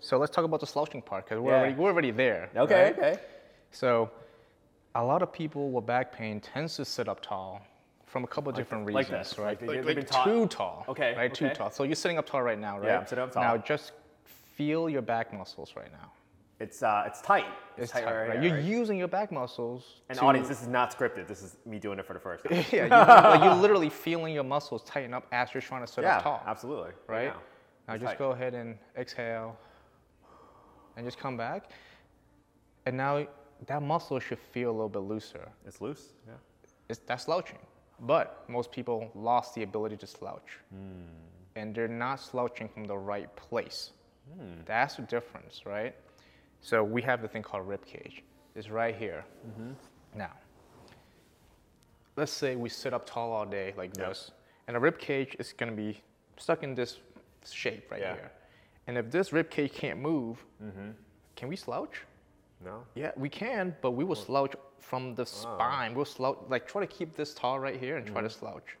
So let's talk about the slouching part because we're, Yeah. already, we're already there. Okay, right? okay. So a lot of people with back pain tends to sit up tall from a couple of different like reasons, this, right? like Like, like been too tall. Okay, Right, too tall. So you're sitting up tall right now, right? Yeah, I'm sitting up tall. Now just feel your back muscles right now. It's uh, it's tight. It's tight, tight, right, right? You're right? using your back muscles. And to- audience, this is not scripted. This is me doing it for the first time. yeah, you, like you're literally feeling your muscles tighten up as you're trying to sit yeah, up tall. absolutely. right? now. Now It's just tight. go ahead and exhale and just come back. And now that muscle should feel a little bit looser. It's loose. Yeah. It's, that's slouching. But most people lost the ability to slouch. Hmm. And they're not slouching from the right place. Hmm. That's the difference, right? So we have the thing called rib cage. It's right here. Mm-hmm. Now, let's say we sit up tall all day like Yep. this, and a rib cage is going to be stuck in this shape right Yeah. here. And if this rib cage can't move, mm-hmm. can we slouch? No. Yeah, we can, but we will slouch from the ah. spine. We'll slouch, like try to keep this tall right here and try to mm-hmm. slouch.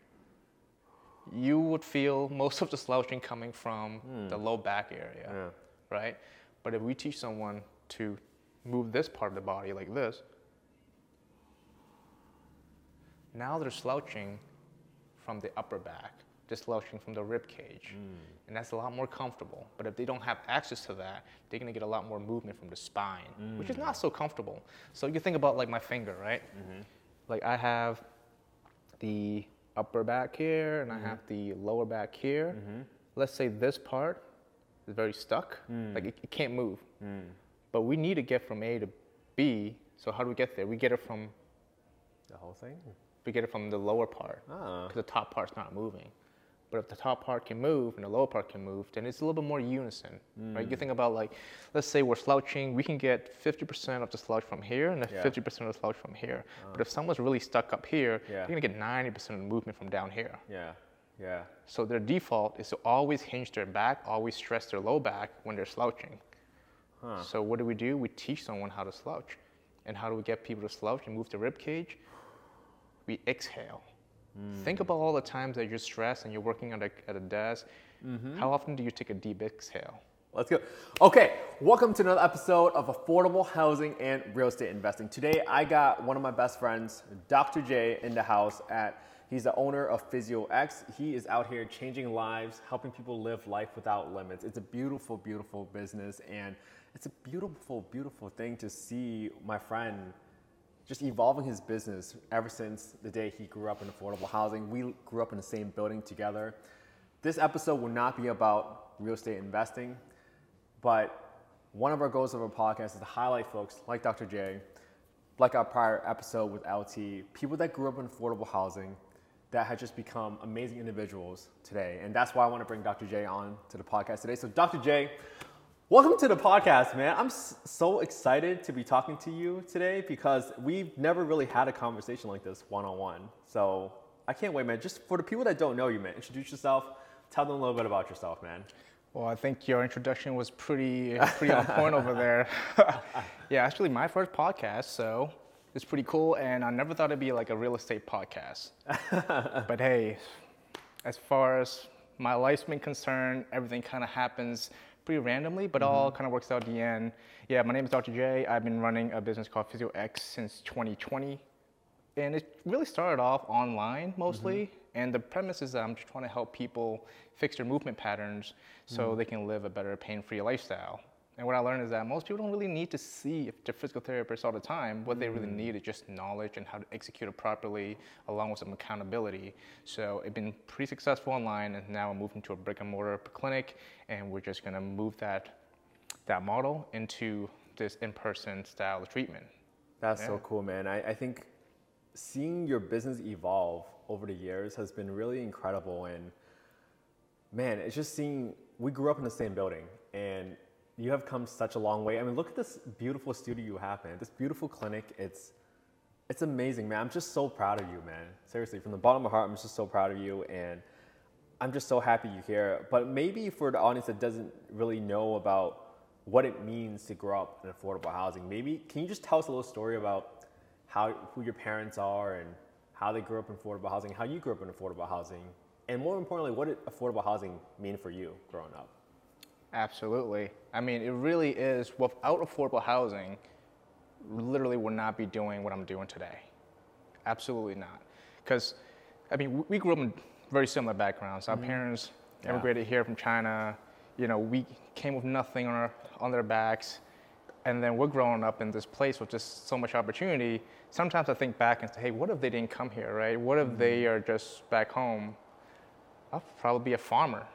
You would feel most of the slouching coming from hmm. the low back area, Yeah. right? But if we teach someone to move this part of the body like this, now they're slouching from the upper back, they're from the rib cage. Mm. And that's a lot more comfortable. But if they don't have access to that, they're gonna get a lot more movement from the spine, which is not mm. so comfortable. So you think about like my finger, right? Mm-hmm. Like I have the upper back here and I mm-hmm. have the lower back here. Mm-hmm. Let's say this part is very stuck, mm. like it, it can't move. But we need to get from A to B. So how do we get there? We get it from The whole thing. we get it from the lower part Ah. because the top part's not moving. But if the top part can move and the lower part can move, then it's a little bit more unison, right? Mm. You think about like, let's say we're slouching, we can get 50% of the slouch from here and then Yeah. 50% of the slouch from here. But if someone's really stuck up here, Yeah. you're gonna get 90% of the movement from down here. Yeah. Yeah. So their default is to always hinge their back, always stress their low back when they're slouching. So what do we do? We teach someone how to slouch. And how do we get people to slouch and move the rib cage? We exhale. Think about all the times that you're stressed and you're working at a, at a desk. Mm-hmm. How often do you take a deep exhale? Let's go. Okay, welcome to another episode of Affordable Housing and Real Estate Investing. Today, I got one of my best friends, Dr. J, in the house. At he's the owner of Physio X. He is out here changing lives, helping people live life without limits. It's a beautiful, beautiful business, and it's a beautiful, beautiful thing to see my friend just evolving his business ever since the day he grew up in affordable housing. We grew up in the same building together. This episode will not be about real estate investing, but one of our goals of our podcast is to highlight folks like Dr. J, like our prior episode with LT, people that grew up in affordable housing that had just become amazing individuals today. And that's why I want to bring Dr. J on to the podcast today. So, Dr. J, Welcome to the podcast, man. I'm so excited to be talking to you today because we've never really had a conversation like this one on one. So I can't wait, man. Just for the people that don't know you, man, introduce yourself. Tell them a little bit about yourself, man. Well, I think your introduction was pretty pretty on point over there. yeah, actually, my first podcast, so it's pretty cool. And I never thought it'd be like a real estate podcast. but hey, as far as my life's been concerned, everything kind of happens pretty randomly, but all mm-hmm. kind of works out at the end. Yeah, my name is Dr. J. I've been running a business called PhysioX since 2020 and it really started off online mostly. Mm-hmm. And the premise is that I'm just trying to help people fix their movement patterns so mm-hmm. they can live a better pain-free lifestyle. And what I learned is that most people don't really need to see their physical therapist all the time. What they really mm-hmm. need is just knowledge and how to execute it properly, along with some accountability. So it's been pretty successful online, and now I'm moving to a brick and mortar clinic, and we're just gonna move that that model into this in-person style of treatment. That's so cool, man. I, I think seeing your business evolve over the years has been really incredible. And man, it's just seeing, we grew up in the same building and you have come such a long way. I mean, look at this beautiful studio you have, man. This beautiful clinic. It's, it's amazing, man. I'm just so proud of you, man. Seriously, from the bottom of my heart, I'm just so proud of you. And I'm just so happy you're here. But maybe for the audience that doesn't really know about what it means to grow up in affordable housing, maybe can you just tell us a little story about how who your parents are and how they grew up in affordable housing, how you grew up in affordable housing, and more importantly, what did affordable housing mean for you growing up? Absolutely. I mean, it really is. Without affordable housing, literally would not be doing what I'm doing today. Absolutely not. Because, I mean, we grew up in very similar backgrounds. Our mm-hmm. parents Yeah. immigrated here from China. You know, we came with nothing on, our, on their backs. And then we're growing up in this place with just so much opportunity. Sometimes I think back and say, hey, what if they didn't come here, right? What if they mm-hmm. are just back home? I'll probably be a farmer.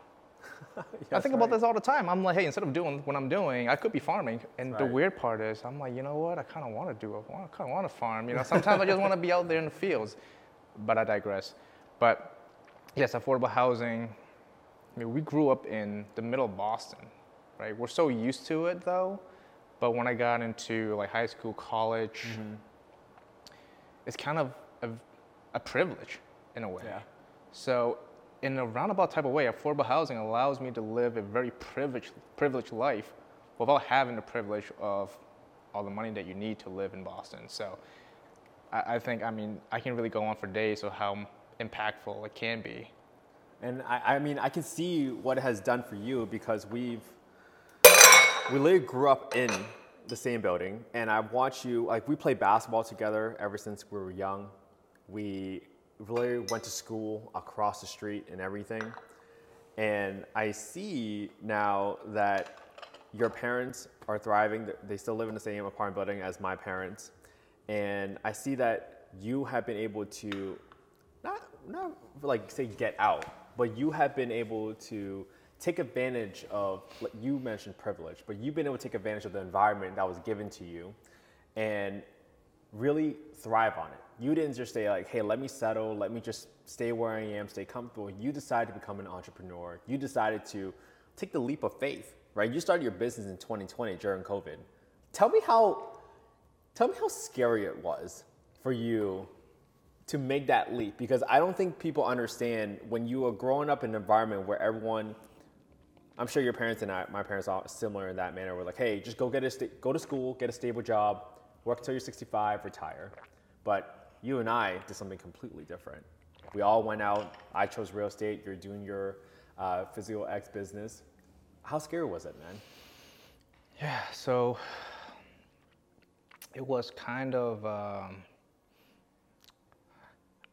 I think about right. this all the time. I'm like, hey, instead of doing what I'm doing, I could be farming. And the weird part is, I'm like, you know what? I kind of want to do it. I kind of want to farm. You know, sometimes I just want to be out there in the fields. But I digress. But yes, affordable housing. I mean, we grew up in the middle of Boston, right? We're so used to it though. But when I got into like high school, college, Mm-hmm. it's kind of a, a privilege in a way. Yeah. So, in a roundabout type of way, affordable housing allows me to live a very privileged, privileged life without having the privilege of all the money that you need to live in Boston. So, I, I think, I mean, I can really go on for days of how impactful it can be. And I, I mean, I can see what it has done for you because we've, we literally grew up in the same building. And I've watched you, like, we played basketball together ever since we were young. We really went to school across the street and everything. And I see now that your parents are thriving. They still live in the same apartment building as my parents. And I see that you have been able to not not like say get out, but you have been able to take advantage of like you mentioned privilege, but you've been able to take advantage of the environment that was given to you and really thrive on it. You didn't just say like, "Hey, let me settle, let me just stay where I am, stay comfortable." You decided to become an entrepreneur. You decided to take the leap of faith, right? You started your business in 2020 during COVID. Tell me how tell me how scary it was for you to make that leap because I don't think people understand when you are growing up in an environment where everyone I'm sure your parents and I, my parents are similar in that manner. We're like, hey, just go get a go to school, get a stable job, work till you're 65, retire. But you and I did something completely different. We all went out. I chose real estate. You're doing your uh, Physio X business. How scary was it, man? Yeah, so it was kind of. Um,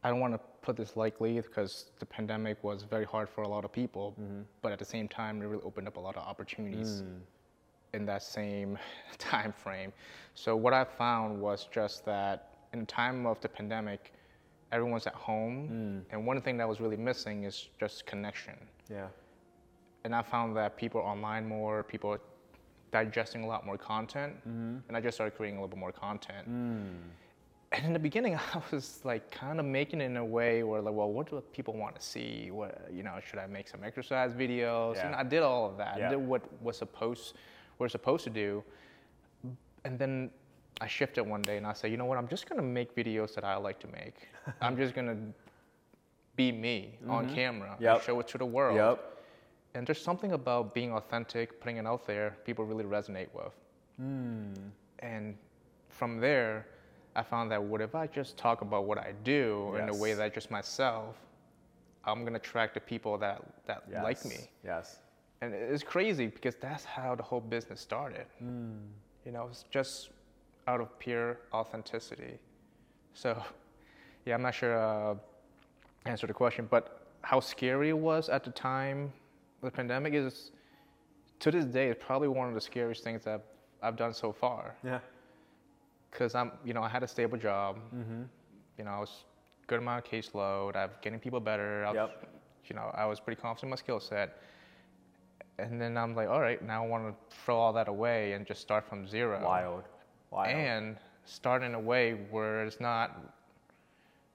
I don't want to put this lightly because the pandemic was very hard for a lot of people, but at the same time, it really opened up a lot of opportunities in that same time frame. So what I found was just that in the time of the pandemic, everyone's at home, mm. and one thing that was really missing is just connection Yeah. and I found that people are online more, people are digesting a lot more content, mm-hmm. and I just started creating a little bit more content. Mm. And in the beginning, I was like kind of making it in a way where like, well, what do people want to see? What you know, should I make some exercise videos? Yeah. And I did all of that. Yeah. I did what was supposed we're supposed to do, and then I shifted one day and I said, you know what? I'm just gonna make videos that I like to make. I'm just gonna be me on mm-hmm. camera Yep. and show it to the world. Yep. And there's something about being authentic, putting it out there, people really resonate with. Hmm. And from there, I found that what if I just talk about what I do in a way that just myself, I'm gonna attract the people that, that like me. Yes. And it's crazy because that's how the whole business started. You know, it's just out of pure authenticity. So, yeah, I'm not sure uh, answer the question, but how scary it was at the time of the pandemic is, to this day, it's probably one of the scariest things that I've, I've done so far. Yeah. Because I'm, you know, I had a stable job. You know, I was good amount of caseload. I'm getting people better. I was, Yep. You know, I was pretty confident in my skill set. And then I'm like, all right, now I want to throw all that away and just start from zero. Wild. Wild. And start in a way where it's not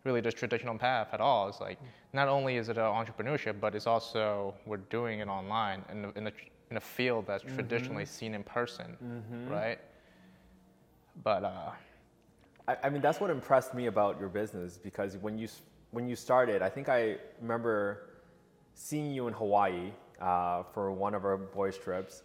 really this traditional path at all. It's like not only is it an entrepreneurship, but it's also we're doing it online in a, in a, in a field that's traditionally seen in person, right? But uh, I, I mean, that's what impressed me about your business because when you when you started, I think I remember seeing you in Hawaii uh, for one of our boys' trips,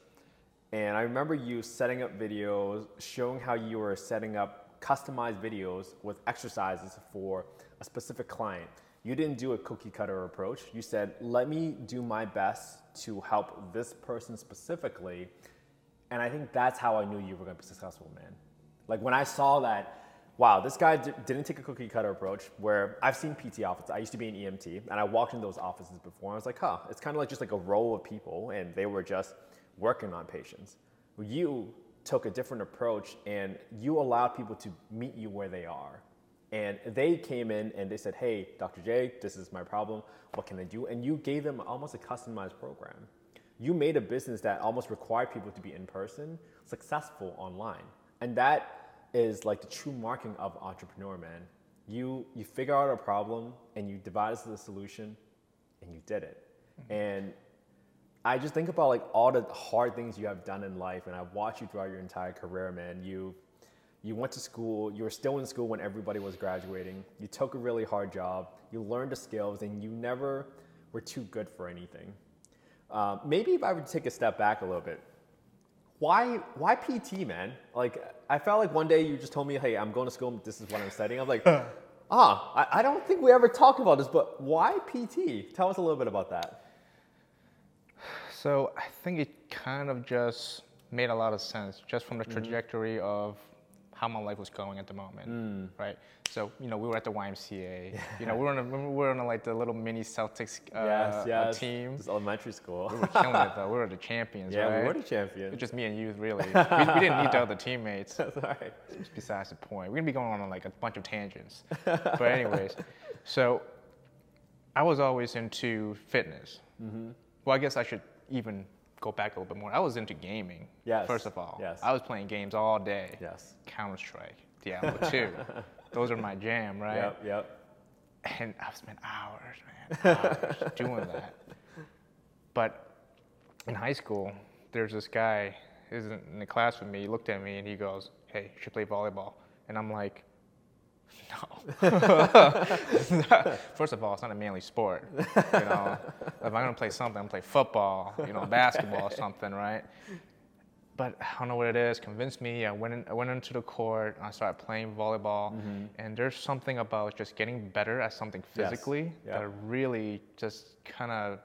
and I remember you setting up videos showing how you were setting up customized videos with exercises for a specific client. You didn't do a cookie cutter approach. You said, let me do my best to help this person specifically. And I think that's how I knew you were going to be successful, man. Like when I saw that, wow, this guy d- didn't take a cookie cutter approach where I've seen PT offices. I used to be an EMT and I walked in those offices before. And I was like, huh, it's kind of like just like a row of people and they were just working on patients. You took a different approach and you allowed people to meet you where they are. And they came in and they said, hey, Dr. J, this is my problem. What can I do? And you gave them almost a customized program. You made a business that almost required people to be in person, successful online. And that is like the true marking of entrepreneur, man. You, you figure out a problem and you devised the solution and you did it. Mm-hmm. And I just think about like all the hard things you have done in life, and I've watched you throughout your entire career, man. You you went to school, you were still in school when everybody was graduating. You took a really hard job, you learned the skills, and you never were too good for anything. Uh, maybe if I would take a step back a little bit, why why PT, man? Like I felt like one day you just told me, hey, I'm going to school. This is what I'm studying. I'm like, ah, I, I don't think we ever talked about this, but why PT? Tell us a little bit about that. So I think it kind of just made a lot of sense just from the mm-hmm. trajectory mm-hmm. of how my life was going at the moment, mm. right? So you know, we were at the YMCA. you know, we were on a, we were on a, like the little mini Celtics uh, yes, yes. team. Elementary school. We were killing it though. We were the champions, yeah, right? we were the champions. It's just me and you, really. we, we, didn't need the other teammates. That's right. Besides the point. We're gonna be going on like a bunch of tangents. but anyways, so I was always into fitness. Mm-hmm. Well, I guess I should even go back a little bit more. I was into gaming. Yes. First of all. Yes. I was playing games all day. Yes. Counter Strike, Diablo 2. Those are my jam, right? Yep, yep. And I've spent hours, man, hours doing that. But in high school, there's this guy, he's in the class with me, he looked at me and he goes, hey, you should play volleyball. And I'm like, no. First of all, it's not a manly sport. You know, if I'm gonna play something, I'm gonna play football, you know, basketball or something, right? But I don't know what it is. Convinced me. I went in, I went into the court. I started playing volleyball, mm-hmm. and there's something about just getting better at something physically yes. yep. that really just kind of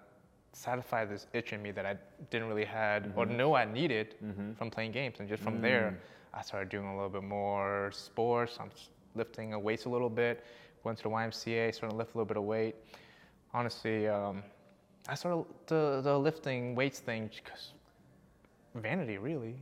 satisfied this itch in me that I didn't really had mm-hmm. or knew I needed mm-hmm. from playing games. And just from there, mm. I started doing a little bit more sports. I'm lifting weights a little bit. Went to the YMCA, started to lift a little bit of weight. Honestly, um, I started the, the lifting weights thing because vanity, really.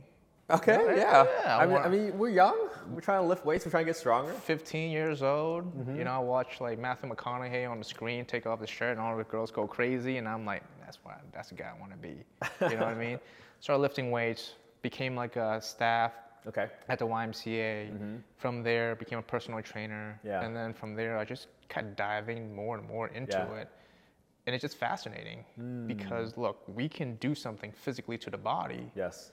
Okay, yeah. yeah. I, mean, I mean, we're young. We're trying to lift weights. We're trying to get stronger. 15 years old. Mm-hmm. You know, I watch like Matthew McConaughey on the screen take off his shirt, and all the girls go crazy, and I'm like, that's what that's the guy I want to be. You know what I mean? Started lifting weights. Became like a staff Okay. At the YMCA. Mm-hmm. From there, became a personal trainer. Yeah. And then from there, I just kept diving more and more into yeah. it. And it's just fascinating mm. because look, we can do something physically to the body. Yes.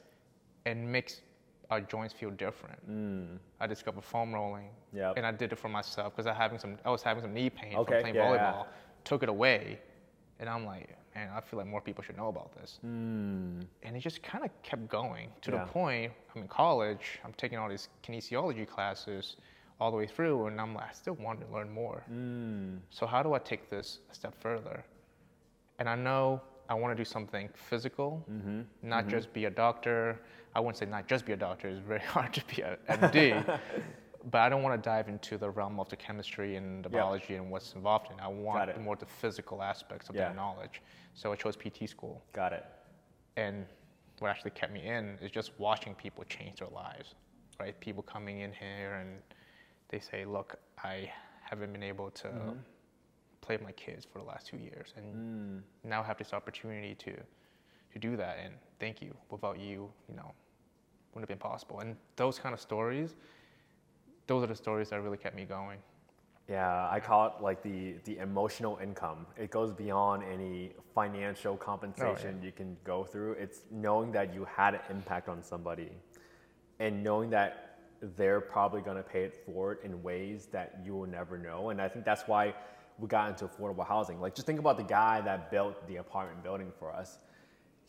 And makes our joints feel different. Mm. I discovered foam rolling. Yeah. And I did it for myself because I having some I was having some knee pain okay. from playing yeah, volleyball. Took it away, and I'm like, and I feel like more people should know about this. Mm. And it just kind of kept going to yeah. the point. I'm in college. I'm taking all these kinesiology classes all the way through, and I'm like, I still want to learn more. Mm. So how do I take this a step further? And I know I want to do something physical, mm-hmm. not mm-hmm. just be a doctor. I wouldn't say not just be a doctor. It's very hard to be a MD. but I don't want to dive into the realm of the chemistry and the biology and what's involved in it. I want more the physical aspects of yeah. that knowledge. So I chose PT school. Got it. And what actually kept me in is just watching people change their lives, right? People coming in here and they say, look, I haven't been able to mm-hmm. play with my kids for the last two years. And mm. now I have this opportunity to, to do that. And thank you. Without you, you know, wouldn't have been possible. And those kind of stories, those are the stories that really kept me going. Yeah, I call it like the the emotional income. It goes beyond any financial compensation oh, yeah. you can go through. It's knowing that you had an impact on somebody and knowing that they're probably going to pay it forward in ways that you will never know. And I think that's why we got into affordable housing. Like just think about the guy that built the apartment building for us.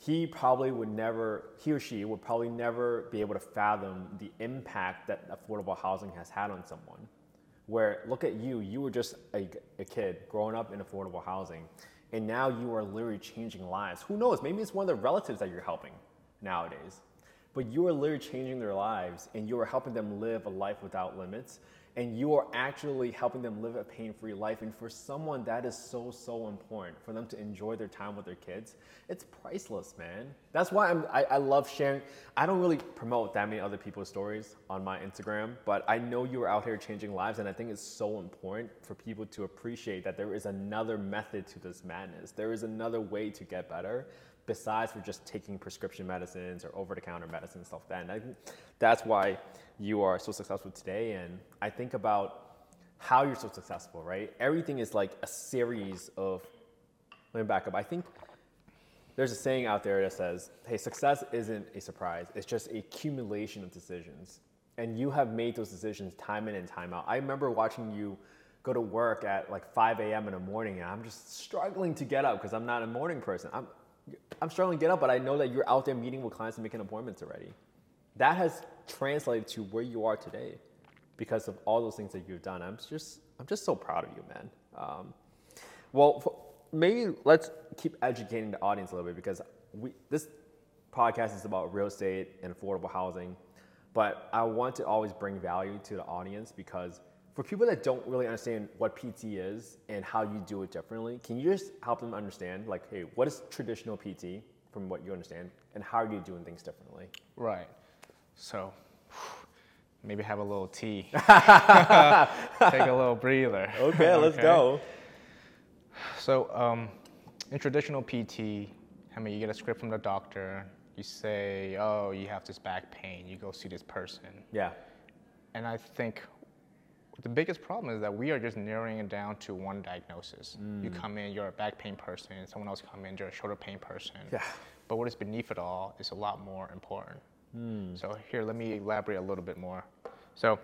He probably would never, he or she would probably never be able to fathom the impact that affordable housing has had on someone Where look at you, you were just a, a kid growing up in affordable housing, and now you are literally changing lives. Who knows? Maybe it's one of the relatives that you're helping nowadays. But you are literally changing their lives and you are helping them live a life without limits. And you are actually helping them live a pain free life. And for someone that is so, so important for them to enjoy their time with their kids, it's priceless, man. That's why I'm, I, I love sharing. I don't really promote that many other people's stories on my Instagram, but I know you are out here changing lives. And I think it's so important for people to appreciate that there is another method to this madness. There is another way to get better besides for just taking prescription medicines or over-the-counter medicine and stuff like that. And that's why you are so successful today. And I think about how you're so successful, right? Everything is like a series of. Let me back up. I think there's a saying out there that says, "Hey, success isn't a surprise. It's just a accumulation of decisions." And you have made those decisions time in and time out. I remember watching you go to work at like 5 a.m. in the morning, and I'm just struggling to get up because I'm not a morning person. I'm, I'm struggling to get up, but I know that you're out there meeting with clients and making appointments already. That has translated to where you are today because of all those things that you've done. I'm just, I'm just so proud of you, man. Um, well, maybe let's keep educating the audience a little bit because we, this podcast is about real estate and affordable housing, but I want to always bring value to the audience because for people that don't really understand what PT is and how you do it differently, can you just help them understand, like, hey, what is traditional PT from what you understand, and how are you doing things differently? Right. So, maybe have a little tea. Take a little breather. Okay, let's go. So, um, in traditional PT, I mean, you get a script from the doctor. You say, "Oh, you have this back pain." You go see this person. Yeah. And I think the biggest problem is that we are just narrowing it down to one diagnosis. Mm. You come in, you're a back pain person. Someone else come in, you're a shoulder pain person. Yeah. But what is beneath it all is a lot more important. Mm. So here, let me elaborate a little bit more. So,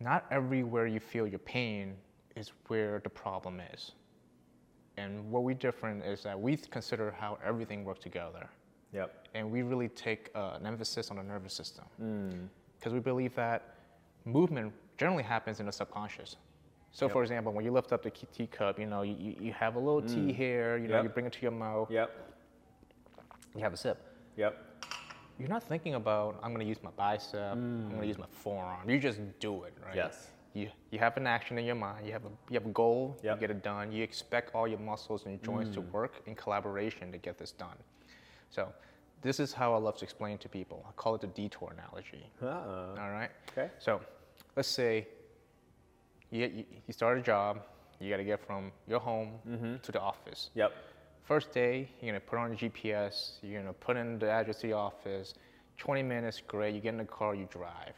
not everywhere you feel your pain is where the problem is. And what we different is that we consider how everything works together. Yep. And we really take uh, an emphasis on the nervous system. Because mm. we believe that movement generally happens in the subconscious. So, yep. for example, when you lift up the teacup, you know, you, you have a little mm. tea here, you know, yep. you bring it to your mouth. Yep. You have a sip. Yep. You're not thinking about, I'm going to use my bicep, mm. I'm going to use my forearm. You just do it, right? Yes. You, you have an action in your mind, you have a, you have a goal, yep. you get it done. You expect all your muscles and joints mm. to work in collaboration to get this done. So, this is how I love to explain to people. I call it the detour analogy. Uh-uh. All right? Okay. So, let's say you, you, you start a job, you got to get from your home mm-hmm. to the office. Yep. First day, you're gonna put on GPS, you're gonna put in the address to the office. 20 minutes, great. You get in the car, you drive.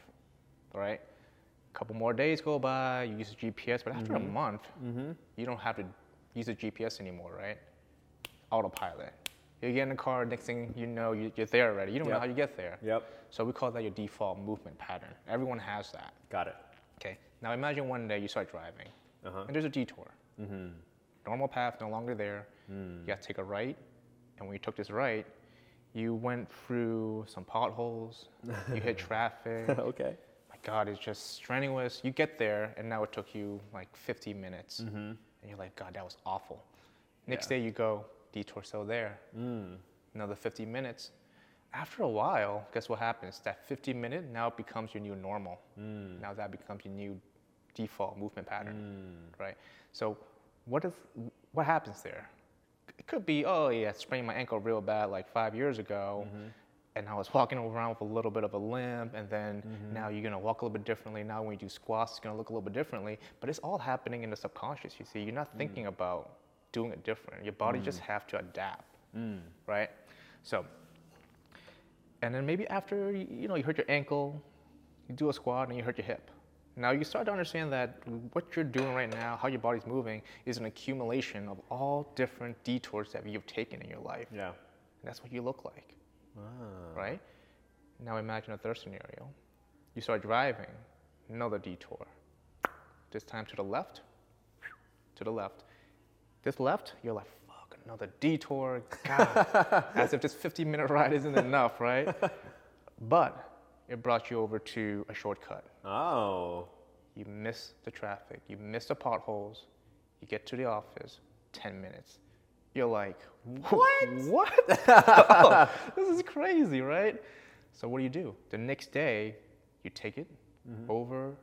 All right. A couple more days go by, you use the GPS, but after mm-hmm. a month, mm-hmm. you don't have to use the GPS anymore, right? Autopilot. You get in the car, next thing you know, you, are there already. You don't yep. know how you get there. Yep. So we call that your default movement pattern. Everyone has that. Got it. Okay. Now imagine one day you start driving, uh-huh. and there's a detour. Mm-hmm. Normal path no longer there. Mm. You got to take a right, and when you took this right, you went through some potholes. you hit traffic. okay. My God, it's just strenuous. You get there, and now it took you like 50 minutes, mm-hmm. and you're like, God, that was awful. Next yeah. day you go, detour still there. Mm. Another 50 minutes. After a while, guess what happens? That 50 minute now becomes your new normal. Mm. Now that becomes your new default movement pattern, mm. right? So what if what happens there? It could be, oh yeah, I sprained my ankle real bad like five years ago, mm-hmm. and I was walking around with a little bit of a limp, and then mm-hmm. now you're gonna walk a little bit differently. Now when you do squats, it's gonna look a little bit differently. But it's all happening in the subconscious. You see, you're not mm. thinking about doing it different. Your body mm. just have to adapt, mm. right? So, and then maybe after you know you hurt your ankle, you do a squat and you hurt your hip. Now you start to understand that what you're doing right now, how your body's moving, is an accumulation of all different detours that you've taken in your life. Yeah. And that's what you look like. Ah. Right? Now imagine a third scenario. You start driving, another detour. This time to the left, to the left. This left, you're like, fuck, another detour. God, as if this 50 minute ride isn't enough, right? But it brought you over to a shortcut. Oh. you miss the traffic, you miss the potholes, you get to the office, 10 minutes. You're like, What? What? Oh, this is crazy, right? So what do you do? The next day, you take it Mm-hmm. over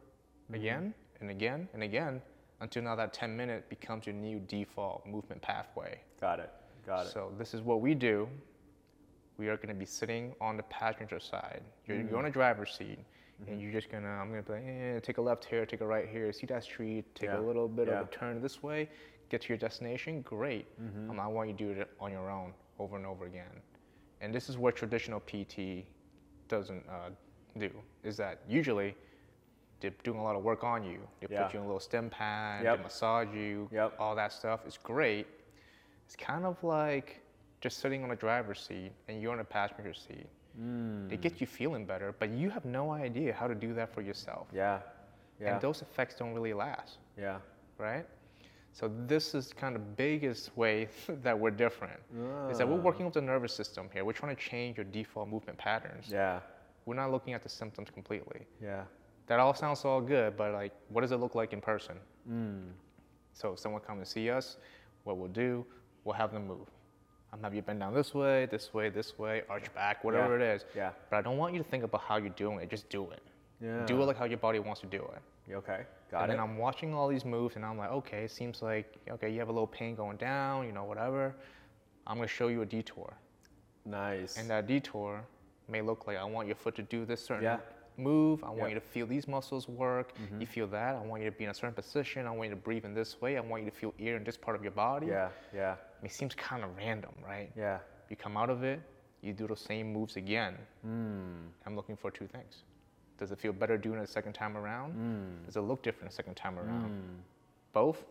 again and again and again until now that 10 minute becomes your new default movement pathway. Got it. Got it. So this is what we do. We are going to be sitting on the passenger side. You're, you're on the driver's seat, Mm-hmm. and you're just gonna. I'm gonna be like, eh, take a left here, take a right here. See that street? Take Yeah, a little bit yeah. of a turn this way. Get to your destination. Great. Mm-hmm. Um, I want you to do it on your own, over and over again. And this is what traditional PT doesn't uh, do. Is that usually they're doing a lot of work on you. They Yeah. put you in a little stim pad, Yep. they massage you, Yep. all that stuff. It's great. It's kind of like just sitting on a driver's seat and you're on a passenger seat. They Mm. get you feeling better, but you have no idea how to do that for yourself. Yeah. Yeah. And those effects don't really last, yeah. right? So this is kind of biggest way that we're different. Is that we're Ah. working with the nervous system here. We're trying to change your default movement patterns. Yeah. We're not looking at the symptoms completely. Yeah. That all sounds all good, but like, what does it look like in person? Mm. So if someone comes to see us, what we'll do, we'll have them move. I'm have you bend down this way, this way, this way, arch back, whatever Yeah. it is. Yeah. But I don't want you to think about how you're doing it. Just do it. Yeah. Do it like how your body wants to do it. Okay. Got and it. And I'm watching all these moves, and I'm like, okay, it seems like okay, you have a little pain going down, you know, whatever. I'm gonna show you a detour, nice. and that detour may look like I want your foot to do this certain Yeah. Move. I want Yep. you to feel these muscles work. You feel that. I want you to be in a certain position. I want you to breathe in this way. I want you to feel ear in this part of your body. yeah. Yeah. It seems kind of random, right? Yeah. You come out of it, you do those same moves again. Mm. I'm looking for two things. Does it feel better doing it a second time around? Mm. Does it look different a second time around? Both,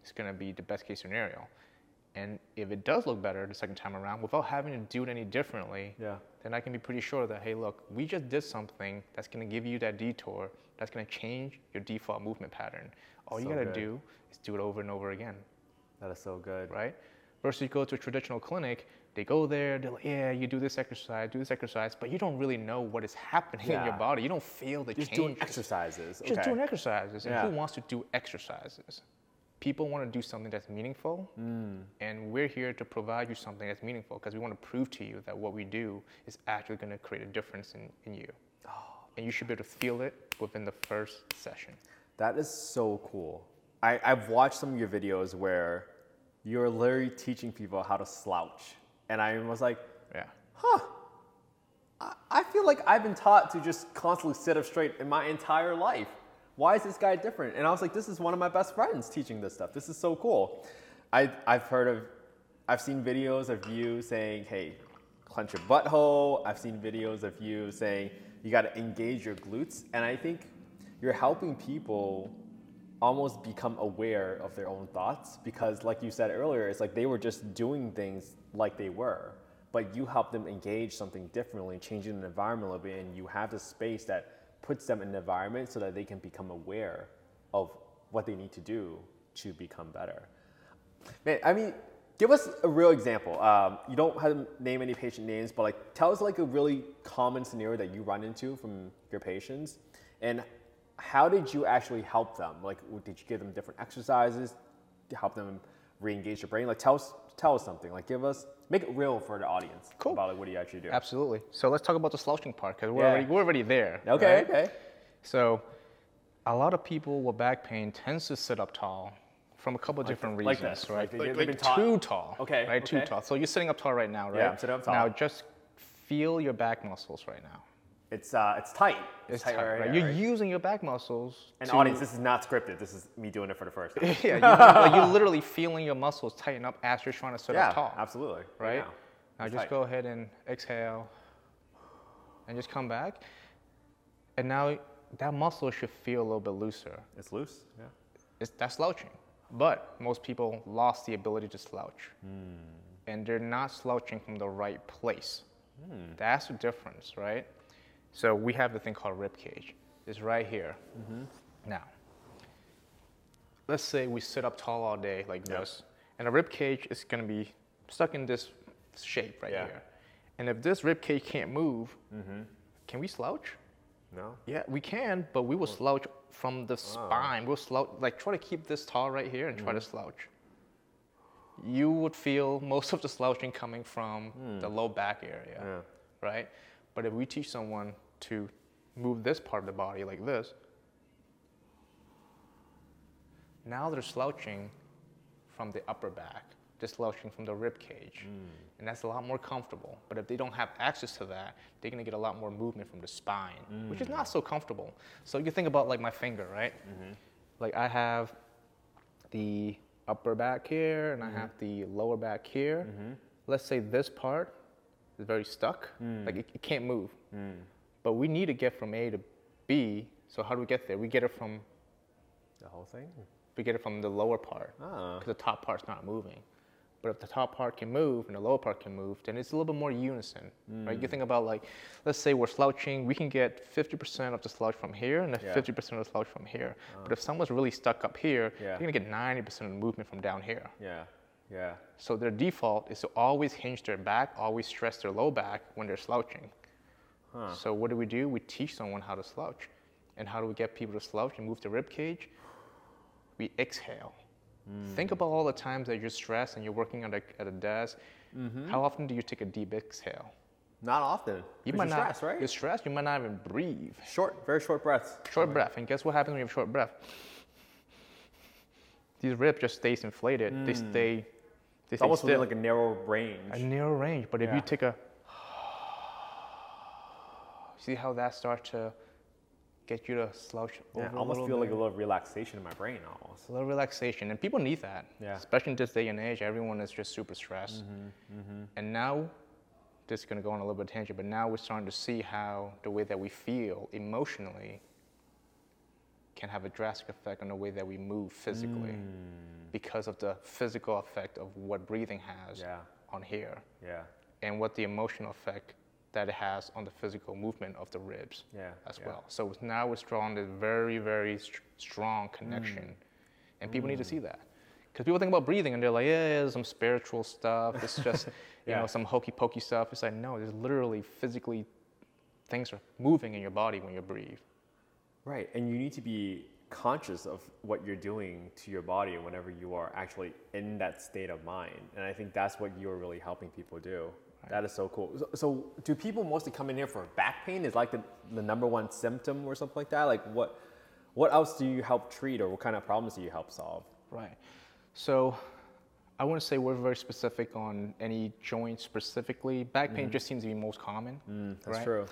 it's gonna be the best case scenario. And if it does look better the second time around without having to do it any differently, Yeah. then I can be pretty sure that, hey, look, we just did something that's gonna give you that detour, that's gonna change your default movement pattern. All you gotta good. do is do it over and over again That is so good. right? Versus you go to a traditional clinic, they go there, they're like, yeah, you do this exercise, do this exercise, but you don't really know what is happening in your body. You don't feel the change. Just doing exercises. Just okay. doing exercises. And Yeah. who wants to do exercises? People want to do something that's meaningful, Mm. and we're here to provide you something that's meaningful because we want to prove to you that what we do is actually going to create a difference in, in you. Oh. And you should be able to feel it within the first session. That is so cool. I, I've watched some of your videos where you're literally teaching people how to slouch. And I was like, Yeah. I, I feel like I've been taught to just constantly sit up straight in my entire life. Why is this guy different? And I was like, this is one of my best friends teaching this stuff. This is so cool. I, I've heard of, I've seen videos of you saying, hey, clench your butthole. I've seen videos of you saying you got to engage your glutes. And I think you're helping people almost become aware of their own thoughts because like you said earlier it's like they were just doing things like they were but you help them engage something differently changing the environment a little bit and you have the space that puts them in the environment so that they can become aware of what they need to do to become better. Man i mean give us a real example. Um, you don't have to name any patient names but like tell us like a really common scenario that you run into from your patients. And how did you actually help them? Like, did you give them different exercises to help them re-engage their brain? Like, tell us, tell us something. Like, give us, make it real for the audience Cool. about like what do you actually do? Absolutely. So let's talk about the slouching part because we're, Yeah. already, we're already there. Okay, right? okay. So, a lot of people with back pain tends to sit up tall from a couple of different like reasons, this, right? like Like, like taught- too tall. Okay, Right, too tall. So you're sitting up tall right now, right? Yeah, I'm sitting up tall. Now just feel your back muscles right now. It's uh, it's tight. It's tight, tight, right, right? You're right? using your back muscles. And to- audience, this is not scripted. This is me doing it for the first time. yeah, you, like you're literally feeling your muscles tighten up as you're trying to sit yeah, up tall. absolutely. right? now. Now It's just tight. go ahead and exhale and just come back. And now that muscle should feel a little bit looser. It's loose. Yeah. It's, that's slouching. But most people lost the ability to slouch. And they're not slouching from the right place. That's the difference, right? So we have the thing called rib cage. It's right here. Mm-hmm. Now, let's say we sit up tall all day like Yep. this, and a rib cage is going to be stuck in this shape right Yeah. here. And if this rib cage can't move, mm-hmm. can we slouch? No. Yeah, we can, but we will slouch from the ah. spine. We'll slouch, like try to keep this tall right here and try to mm-hmm. slouch. You would feel most of the slouching coming from hmm. the low back area, Yeah. right? But if we teach someone to move this part of the body like this, now they're slouching from the upper back, they're slouching from the rib cage. Mm. And that's a lot more comfortable. But if they don't have access to that, they're gonna get a lot more movement from the spine, which is not mm. so comfortable. So you think about like my finger, right? Mm-hmm. Like I have the upper back here and I mm-hmm. have the lower back here. Mm-hmm. Let's say this part is very stuck, mm. like it, it can't move. But we need to get from A to B. So how do we get there? We get it from The whole thing. we get it from the lower part Ah. because the top part's not moving. But if the top part can move and the lower part can move, then it's a little bit more unison, right? Mm. You think about like, let's say we're slouching, we can get 50% of the slouch from here and then Yeah. 50% of the slouch from here. But if someone's really stuck up here, Yeah. they're gonna get 90% of the movement from down here. Yeah. Yeah. So their default is to always hinge their back, always stress their low back when they're slouching. So what do we do? We teach someone how to slouch. And how do we get people to slouch and move the rib cage? We exhale. Hmm. Think about all the times that you're stressed and you're working at a, at a desk. Mm-hmm. How often do you take a deep exhale? Not often. You 'Cause might you're not. stressed, right? You're stressed. You might not even breathe. Short, very short breaths. Short breath. And guess what happens when you have short breath? These ribs just stays inflated. They hmm. stay. They It's stay almost within still. like a narrow range. a narrow range. But if you take a, see how that starts to get you to slouch over Yeah, I almost feel like a little relaxation in my brain almost. a little relaxation, and people need that. Yeah. Especially in this day and age, everyone is just super stressed. Mm-hmm, And now, this is going to go on a little bit of tangent, but now we're starting to see how the way that we feel emotionally can have a drastic effect on the way that we move physically Mm. because of the physical effect of what breathing has Yeah. on here Yeah. and what the emotional effect that it has on the physical movement of the ribs Yeah, as yeah. well. So now it's drawing this very, very st- strong connection, mm. and people need to mm. see that. Because people think about breathing and they're like, yeah, yeah, some spiritual stuff. It's just, you know, some hokey pokey stuff. It's like, no, there's literally physically things are moving in your body when you breathe. Right, and you need to be conscious of what you're doing to your body whenever you are actually in that state of mind. And I think that's what you're really helping people do. That is so cool. So, so do people mostly come in here for back pain? Is like the, the number one symptom or something like that? Like what what else do you help treat or what kind of problems do you help solve? Right. So I wouldn't say we're very specific on any joint specifically. Back pain just seems to be most common. Mm, That's right? true.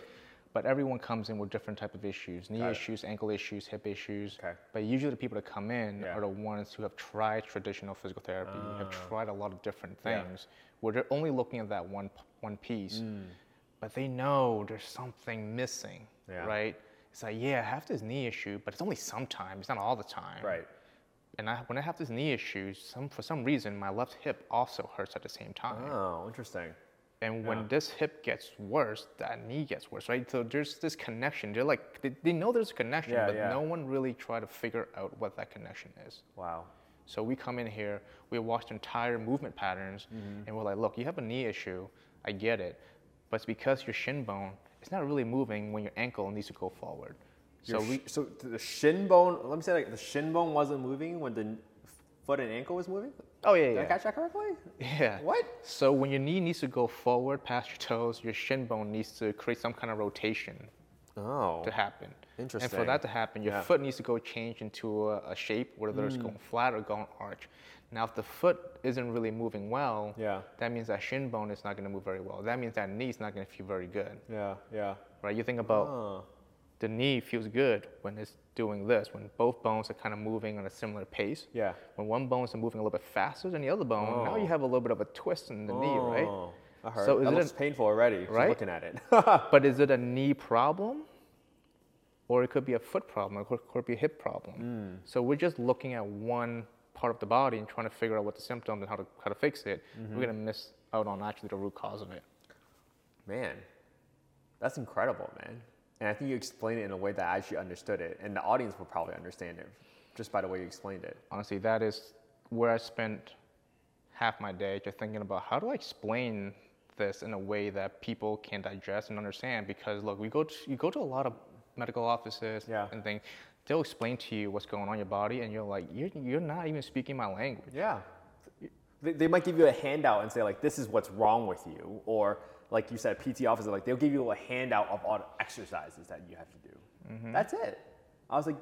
But everyone comes in with different type of issues, knee issues, ankle issues, hip issues. Okay. But usually the people that come in Yeah. are the ones who have tried traditional physical therapy, have tried a lot of different things, Yeah. Where they're only looking at that one one piece, Mm. but they know there's something missing, Yeah. right? It's like, yeah, I have this knee issue, but it's only sometimes, it's not all the time. Right. And I, when I have this knee issue, some, for some reason, my left hip also hurts at the same time. Oh, interesting. And when Yeah. this hip gets worse, that knee gets worse, right? So there's this connection. They're like, they, they know there's a connection, Yeah, but no one really try to figure out what that connection is. Wow. So we come in here, we watch the entire movement patterns, Mm-hmm. and we're like, look, you have a knee issue, I get it, but it's because your shin bone, it's not really moving when your ankle needs to go forward. So sh- we, so the shin bone, let me say like the shin bone wasn't moving when the foot and ankle was moving? oh yeah, Did I yeah, catch that correctly? yeah. What? So when your knee needs to go forward past your toes, your shin bone needs to create some kind of rotation Oh. to happen. Interesting. And for that to happen, your Yeah. Mm. foot needs to go change into a, a shape, whether it's going flat or going arch. Now, if the foot isn't really moving well, Yeah. that means that shin bone is not going to move very well. That means that knee is not going to feel very good, Yeah, yeah. right? You think about Oh. the knee feels good when it's doing this, when both bones are kind of moving on a similar pace. Yeah. When one bone is moving a little bit faster than the other bone, now Oh. you have a little bit of a twist in the knee, right? I heard. So is that it looks an- painful already. Right? Looking at it. But is it a knee problem? Or it could be a foot problem, or it could, be a hip problem. Hmm. So we're just looking at one part of the body and trying to figure out what the symptom and how to, how to fix it. Mm-hmm. We're going to miss out on actually the root cause of it. man, that's incredible, man. And I think you explained it in a way that I actually understood it, and the audience will probably understand it just by the way you explained it. Honestly, that is where I spent half my day just thinking about how do I explain this in a way that people can digest and understand. Because look, we go to, you go to a lot of medical offices Yeah. and things, they'll explain to you what's going on in your body, and you're like, you're, you're not even speaking my language. Yeah. They, they might give you a handout and say like, this is what's wrong with you, or like you said, PT officer, like they'll give you a handout of all the exercises that you have to do. Mm-hmm. That's it. I was like,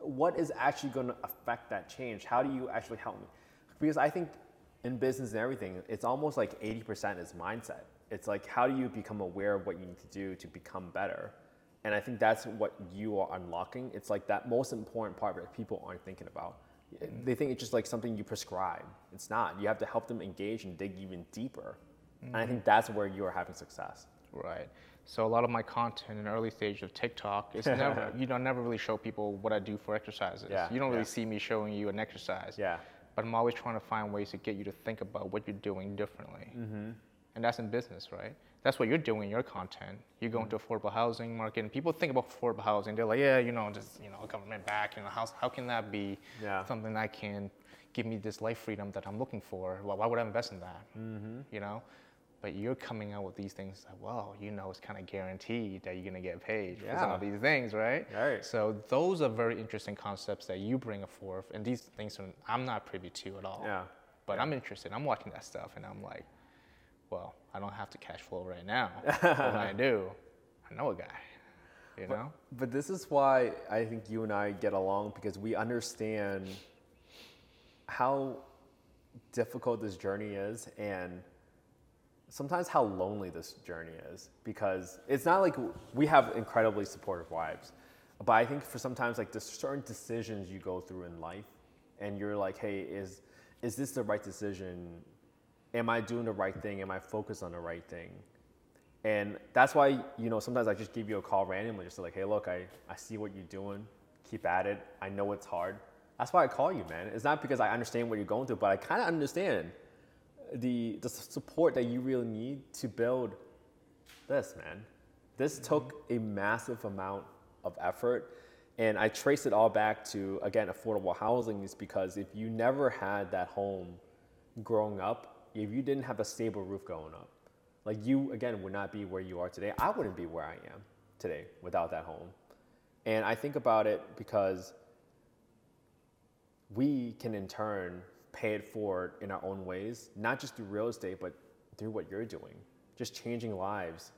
what is actually going to affect that change? How do you actually help me? Because I think in business and everything, it's almost like 80% is mindset. It's like, how do you become aware of what you need to do to become better? And I think that's what you are unlocking. It's like that most important part that people aren't thinking about. They think it's just like something you prescribe. It's not. You have to help them engage and dig even deeper. And I think mm-hmm. that's where you are having success. Right. So a lot of my content in early stage of TikTok is never, you know, never really show people what I do for exercises. Yeah, You don't really yeah. see me showing you an exercise. Yeah. But I'm always trying to find ways to get you to think about what you're doing differently. Mm-hmm. And that's in business, right? That's what you're doing in your content. You go into affordable housing market, and people think about affordable housing. They're like, yeah, you know, just you know, government back, you know, how how can that be Yeah. something that can give me this life freedom that I'm looking for? Well, why would I invest in that? Mm-hmm. You know, but you're coming out with these things that, well, you know, it's kind of guaranteed that you're gonna get paid for some of these things, right? Right. So those are very interesting concepts that you bring forth, and these things are, I'm not privy to at all. Yeah. But I'm interested. I'm watching that stuff, and I'm like, well, I don't have to cash flow right now. but when I do, I know a guy. You know? But this is why I think you and I get along because we understand how difficult this journey is and sometimes how lonely this journey is because it's not like we have incredibly supportive wives but i think for sometimes like there's certain decisions you go through in life and you're like hey is is this the right decision am i doing the right thing am i focused on the right thing and that's why, you know, sometimes I just give you a call randomly, just like, hey, look, I, I see what you're doing. Keep at it. I know it's hard. That's why I call you, man. It's not because I understand what you're going through, but I kind of understand the, the support that you really need to build this, man. This mm-hmm. took a massive amount of effort. And I trace it all back to, again, affordable housing is because if you never had that home growing up, if you didn't have a stable roof going up, like you, again, would not be where you are today. I wouldn't be where I am today without that home. And I think about it because we can in turn pay it forward in our own ways, not just through real estate, but through what you're doing. Just changing lives,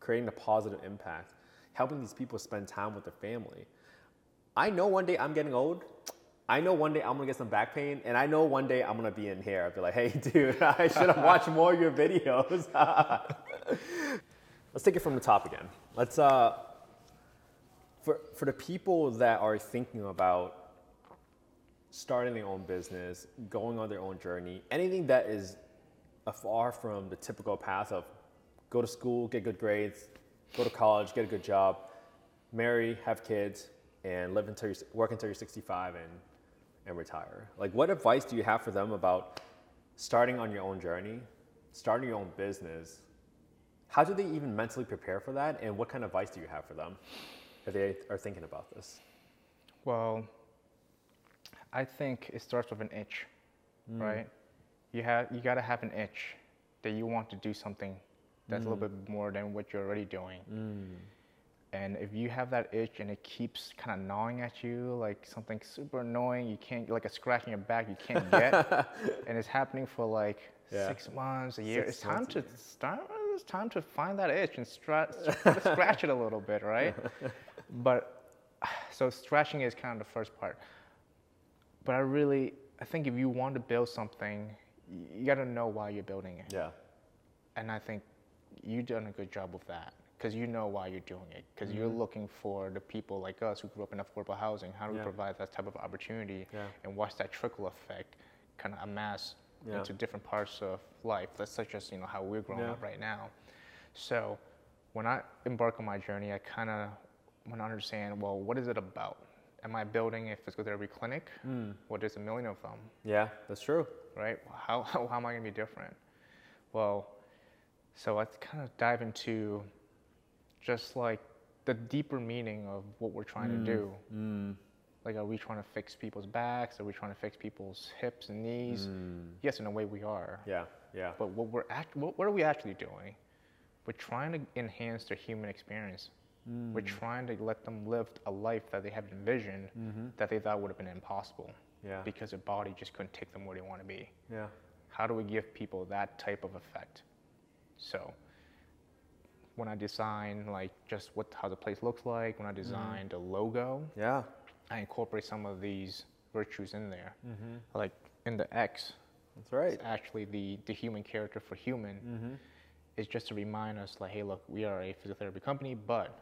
creating a positive impact, helping these people spend time with their family. I know one day I'm getting old. I know one day I'm gonna get some back pain, and I know one day I'm gonna be in here. I'll be like, hey, dude, I should have watched more of your videos. Let's take it from the top again. Let's, uh, for, for the people that are thinking about starting their own business, going on their own journey, anything that is far from the typical path of go to school, get good grades, go to college, get a good job, marry, have kids, and live until you work until you're 65 and and retire. Like, what advice do you have for them about starting on your own journey, starting your own business? How do they even mentally prepare for that, and what kind of advice do you have for them if they are thinking about this? Well, I think it starts with an itch, mm. right? You have you gotta have an itch that you want to do something that's a little mm. bit more than what you're already doing. Mm. And if you have that itch and it keeps kind of gnawing at you, like something super annoying, you can't like a scratch in your back you can't get, and it's happening for like Yeah. six months, a year. Six it's time to start. It's time to find that itch and stra- scratch it a little bit, right? but so scratching is kind of the first part. But I really, I think if you want to build something, you got to know why you're building it. Yeah. And I think you've done a good job of that because you know why you're doing it. Because you're mm-hmm. looking for the people like us who grew up in affordable housing. How do we Yeah. provide that type of opportunity Yeah. and watch that trickle effect kind of amass Yeah. into different parts of life? That's such as you know how we're growing up right now. So when I embark on my journey, I kind of want to understand well, what is it about? Am I building a physical therapy clinic? Hmm. Well, there's a million of them Yeah, that's true. right? How, how, how am I going to be different? Well, so I kind of dive into just like the deeper meaning of what we're trying to hmm. do. Hmm. Like, are we trying to fix people's backs? Are we trying to fix people's hips and knees? Hmm. Yes, in a way we are. Yeah, yeah. But what we're act- what, what are we actually doing? We're trying to enhance their human experience. We're mm. trying to let them live a life that they have envisioned mm-hmm. that they thought would have been impossible. Yeah. Because their body just couldn't take them where they want to be. Yeah. How do we give people that type of effect? So when I design like just what how the place looks like, when I mm-hmm. design the logo, Yeah. I incorporate some of these virtues in there. Mm-hmm. Like in the X, That's right. it's actually the, the human character for human. It's just to remind us like, hey, look, we are a physiotherapy company, but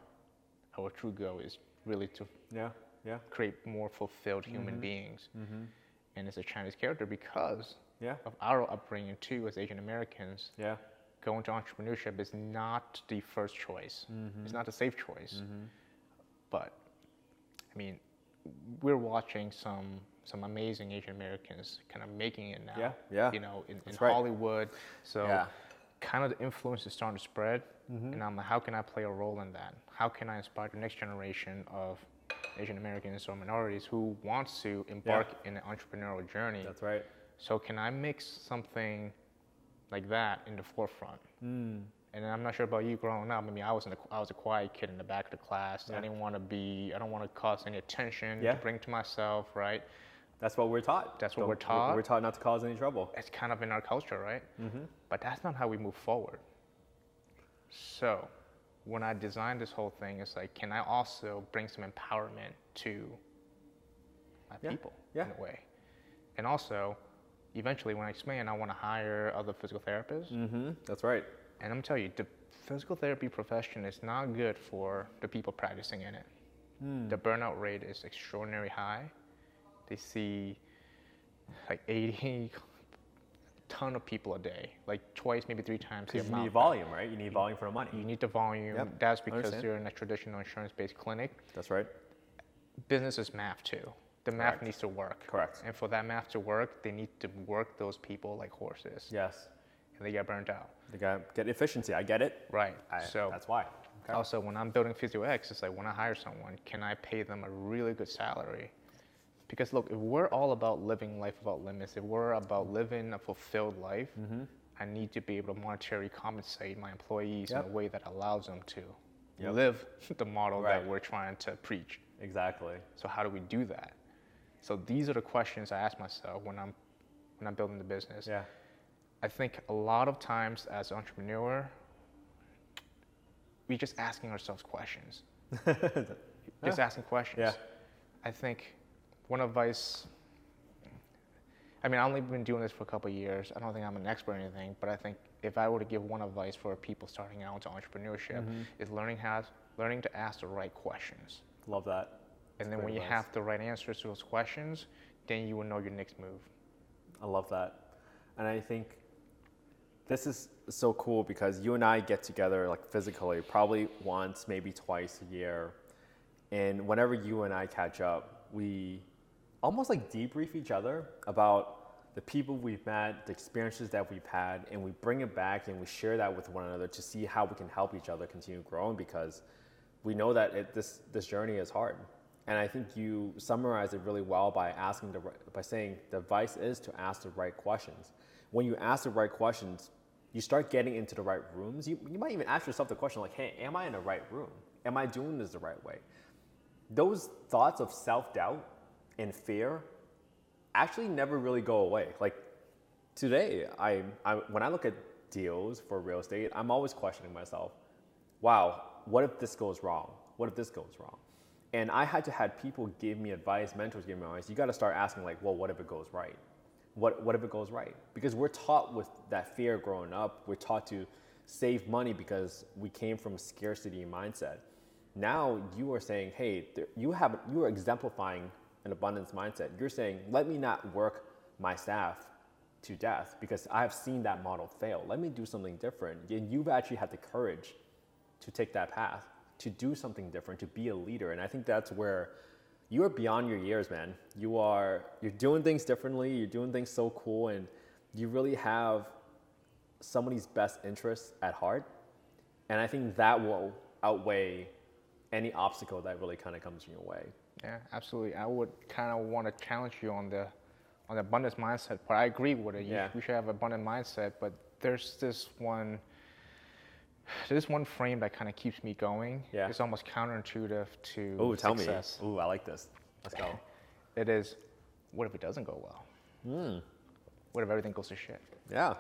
our true goal is really to Yeah. Yeah. create more fulfilled human mm-hmm. beings. Mm-hmm. And as a Chinese character because Yeah. of our upbringing too as Asian Americans. Yeah. Going to entrepreneurship is not the first choice. Mm-hmm. It's not the safe choice. But I mean, we're watching some some amazing Asian Americans kind of making it now. Yeah, yeah. You know, in, in right. Hollywood. So Yeah. Kind of the influence is starting to spread. And I'm like, how can I play a role in that? How can I inspire the next generation of Asian Americans or minorities who wants to embark in an entrepreneurial journey? That's right. So can I mix something like that in the forefront? Hmm. And I'm not sure about you growing up. I mean, I was in a, I was a quiet kid in the back of the class. Yeah. I didn't want to be. I don't want to cause any attention Yeah. to bring to myself, right? That's what we're taught. That's what So we're taught. We're taught not to cause any trouble. It's kind of in our culture, right? Mm-hmm. But that's not how we move forward. So when I designed this whole thing, it's like, can I also bring some empowerment to my Yeah. people Yeah. in a way? And also, eventually, when I expand, I want to hire other physical therapists. Mm-hmm. That's right. And I'm telling you, the physical therapy profession is not good for the people practicing in it. Hmm. The burnout rate is extraordinarily high. They see like 80 ton of people a day, like twice, maybe three times Because you need volume, right? You need volume for the money. You need the volume. Yep, That's because you're in a traditional insurance-based clinic. That's right. Business is math too. The math Correct. needs to work. Correct. And for that math to work, they need to work those people like horses, Yes. and they get burnt out. They gotta get efficiency. I get it. Right. I, so that's why. Okay. Also, when I'm building PhysioX, it's like when I hire someone, can I pay them a really good salary? Because look, if we're all about living life without limits, if we're about living a fulfilled life, Mm-hmm. I need to be able to monetarily compensate my employees Yep. in a way that allows them to Yep. live the model Right. that we're trying to preach. Exactly. So how do we do that? So these are the questions I ask myself when I'm when I'm building the business. Yeah. I think a lot of times as an entrepreneur, we're just asking ourselves questions. just asking questions. Yeah. I think one advice. I mean, I've only been doing this for a couple of years. I don't think I'm an expert or anything, but I think if I were to give one advice for people starting out into entrepreneurship, Mm-hmm. is learning how learning to ask the right questions. Love that. And then when you have the right answers to those questions, then you will know your next move. I love that. And I think this is so cool because you and I get together like physically probably once, maybe twice a year. And whenever you and I catch up, we almost like debrief each other about the people we've met, the experiences that we've had, and we bring it back and we share that with one another to see how we can help each other continue growing because we know that it, this, this journey is hard. And I think you summarize it really well by asking the by saying the advice is to ask the right questions. When you ask the right questions, you start getting into the right rooms. You, you might even ask yourself the question like, "Hey, am I in the right room? Am I doing this the right way?" Those thoughts of self-doubt and fear actually never really go away. Like today, I, I when I look at deals for real estate, I'm always questioning myself. Wow, what if this goes wrong? What if this goes wrong? And I had to have people give me advice, mentors give me advice. You got to start asking like, well, what if it goes right? What what if it goes right? Because we're taught with that fear growing up. We're taught to save money because we came from a scarcity mindset. Now you are saying, hey, you have you are exemplifying an abundance mindset. You're saying, let me not work my staff to death because I have seen that model fail. Let me do something different. And you've actually had the courage to take that path, to do something different, to be a leader. And I think that's where you are beyond your years, man. You are you're doing things differently, you're doing things so cool, and you really have somebody's best interests at heart. And I think that will outweigh any obstacle that really kind of comes in your way. Yeah, absolutely. I would kind of want to challenge you on the on the abundance mindset, but I agree with it. You, Yeah. We should have an abundant mindset, but there's this one there's one frame that kind of keeps me going. Yeah. It's almost counterintuitive to Oh, tell success. me. Ooh, I like this. Let's go. It is, what if it doesn't go well? Hmm. What if everything goes to shit? Yeah.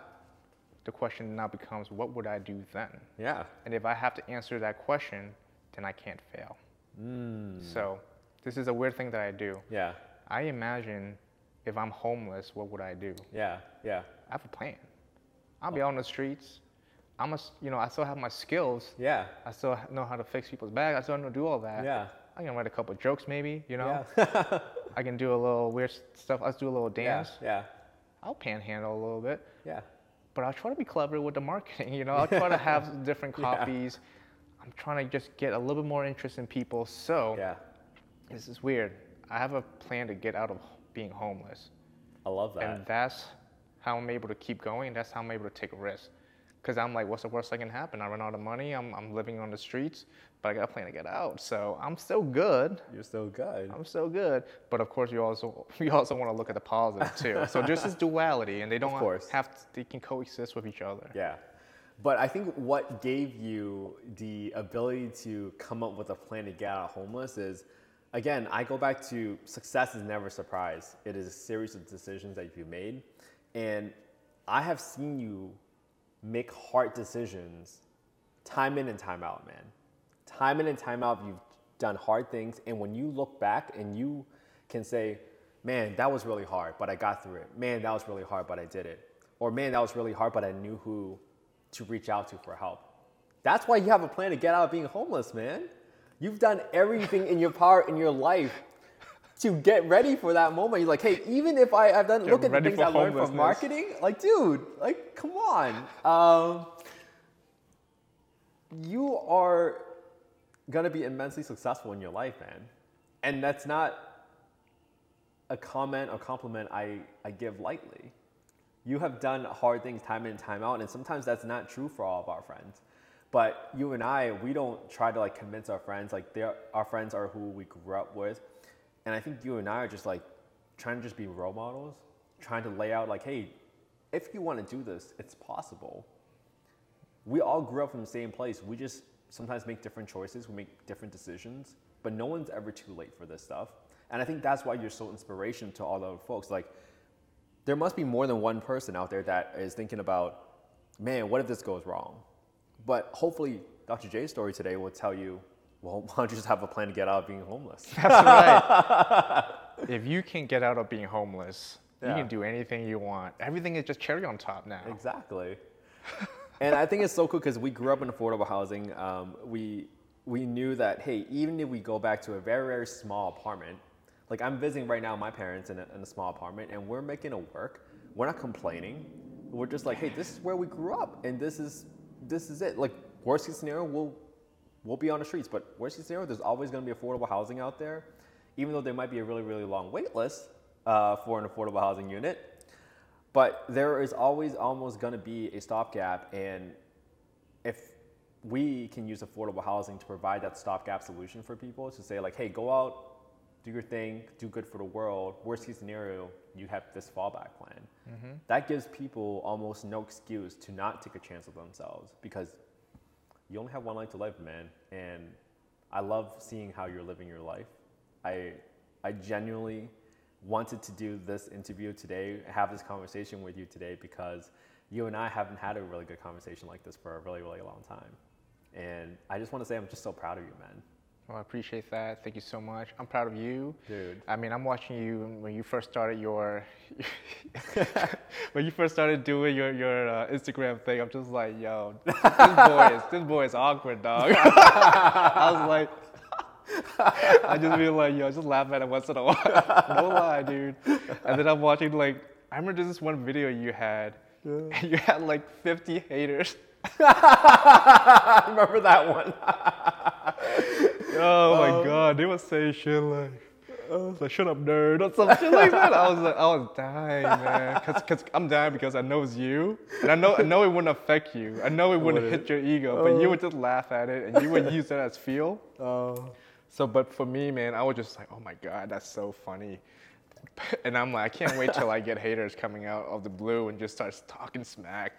The question now becomes, what would I do then? Yeah. And if I have to answer that question, then I can't fail. Hmm. So this is a weird thing that I do. Yeah. I imagine if I'm homeless, what would I do? Yeah. Yeah. I have a plan. I'll be out on the streets. I'm a, you know, I still have my skills. Yeah. I still know how to fix people's bags. I still know how to do all that. Yeah. I can write a couple jokes maybe, you know. Yeah. I can do a little weird stuff. Let's do a little dance. Yeah. yeah. I'll panhandle a little bit, Yeah. but I'll try to be clever with the marketing. You know, I'll try to have different Yeah. copies. I'm trying to just get a little bit more interest in people. So Yeah. This is weird. I have a plan to get out of being homeless. I love that. And that's how I'm able to keep going. That's how I'm able to take risks. Because I'm like, what's the worst that can happen? I run out of money. I'm, I'm living on the streets, but I got a plan to get out. So I'm still good. You're still good. I'm still good. But of course, you also you also want to look at the positive too. so there's this duality, and they don't course. have to, they can coexist with each other. Yeah. But I think what gave you the ability to come up with a plan to get out of homeless is, again, I go back to success is never a surprise. It is a series of decisions that you've made. And I have seen you make hard decisions time in and time out, man. Time in and time out, you've done hard things. And when you look back and you can say, man, that was really hard, but I got through it. Man, that was really hard, but I did it. Or man, that was really hard, but I knew who to reach out to for help. That's why you have a plan to get out of being homeless, man. You've done everything in your power in your life to get ready for that moment. You're like, hey, even if I, I've done, Get look at the things I learned from marketing. Like, dude, like, come on. Um, you are gonna be immensely successful in your life, man. And that's not a comment or compliment I, I give lightly. You have done hard things time in and time out, and sometimes that's not true for all of our friends. But you and I, we don't try to like convince our friends. Like they're, our friends are who we grew up with, and I think you and I are just like trying to just be role models, trying to lay out like, hey, if you want to do this, it's possible we all grew up from the same place. We just sometimes make different choices, we make different decisions, but no one's ever too late for this stuff. And I think that's why you're so inspiration to all the other folks. Like, there must be more than one person out there that is thinking about, man, what if this goes wrong? But hopefully, Dr. J's story today will tell you, well, why don't you just have a plan to get out of being homeless? That's right. if you can get out of being homeless, Yeah. you can do anything you want. Everything is just cherry on top now. Exactly. and I think it's so cool because we grew up in affordable housing. Um, we we knew that hey, even if we go back to a very very small apartment, like I'm visiting right now my parents in a, in a small apartment, and we're making it work. We're not complaining. We're just like, hey, this is where we grew up, and this is this is it. Like worst case scenario, we'll we'll be on the streets, but worst case scenario, there's always going to be affordable housing out there, even though there might be a really really long wait list uh, for an affordable housing unit. But there is always almost going to be a stopgap, and if we can use affordable housing to provide that stopgap solution for people to say like, hey, go out, do your thing, do good for the world. Worst case scenario, you have this fallback plan. Mm-hmm. That gives people almost no excuse to not take a chance of themselves because you only have one life to live, man. And I love seeing how you're living your life. I I genuinely wanted to do this interview today, have this conversation with you today because you and I haven't had a really good conversation like this for a really, really long time. And I just want to say I'm just so proud of you, man. Well, I appreciate that. Thank you so much. I'm proud of you. Dude. I mean, I'm watching you when you first started your, when you first started doing your, your uh, Instagram thing. I'm just like, yo, this boy is, this boy is awkward, dog. I was like, I just be like, yo, I just laugh at it once in a while. no lie, dude. And then I'm watching like, I remember this one video you had, and you had like 50 haters. I remember that one. Oh my um, god, they would say shit like, uh, it's like shut up nerd or some shit like that. I was like, I was dying, man, cause, cause I'm dying because I know it's you, and I know I know it wouldn't affect you. I know it wouldn't hit your ego, but you would just laugh at it and you would use that as fuel. Oh. So, but for me, man, I was just like, oh my god, that's so funny. And I'm like, I can't wait till I get haters coming out of the blue and just starts talking smack.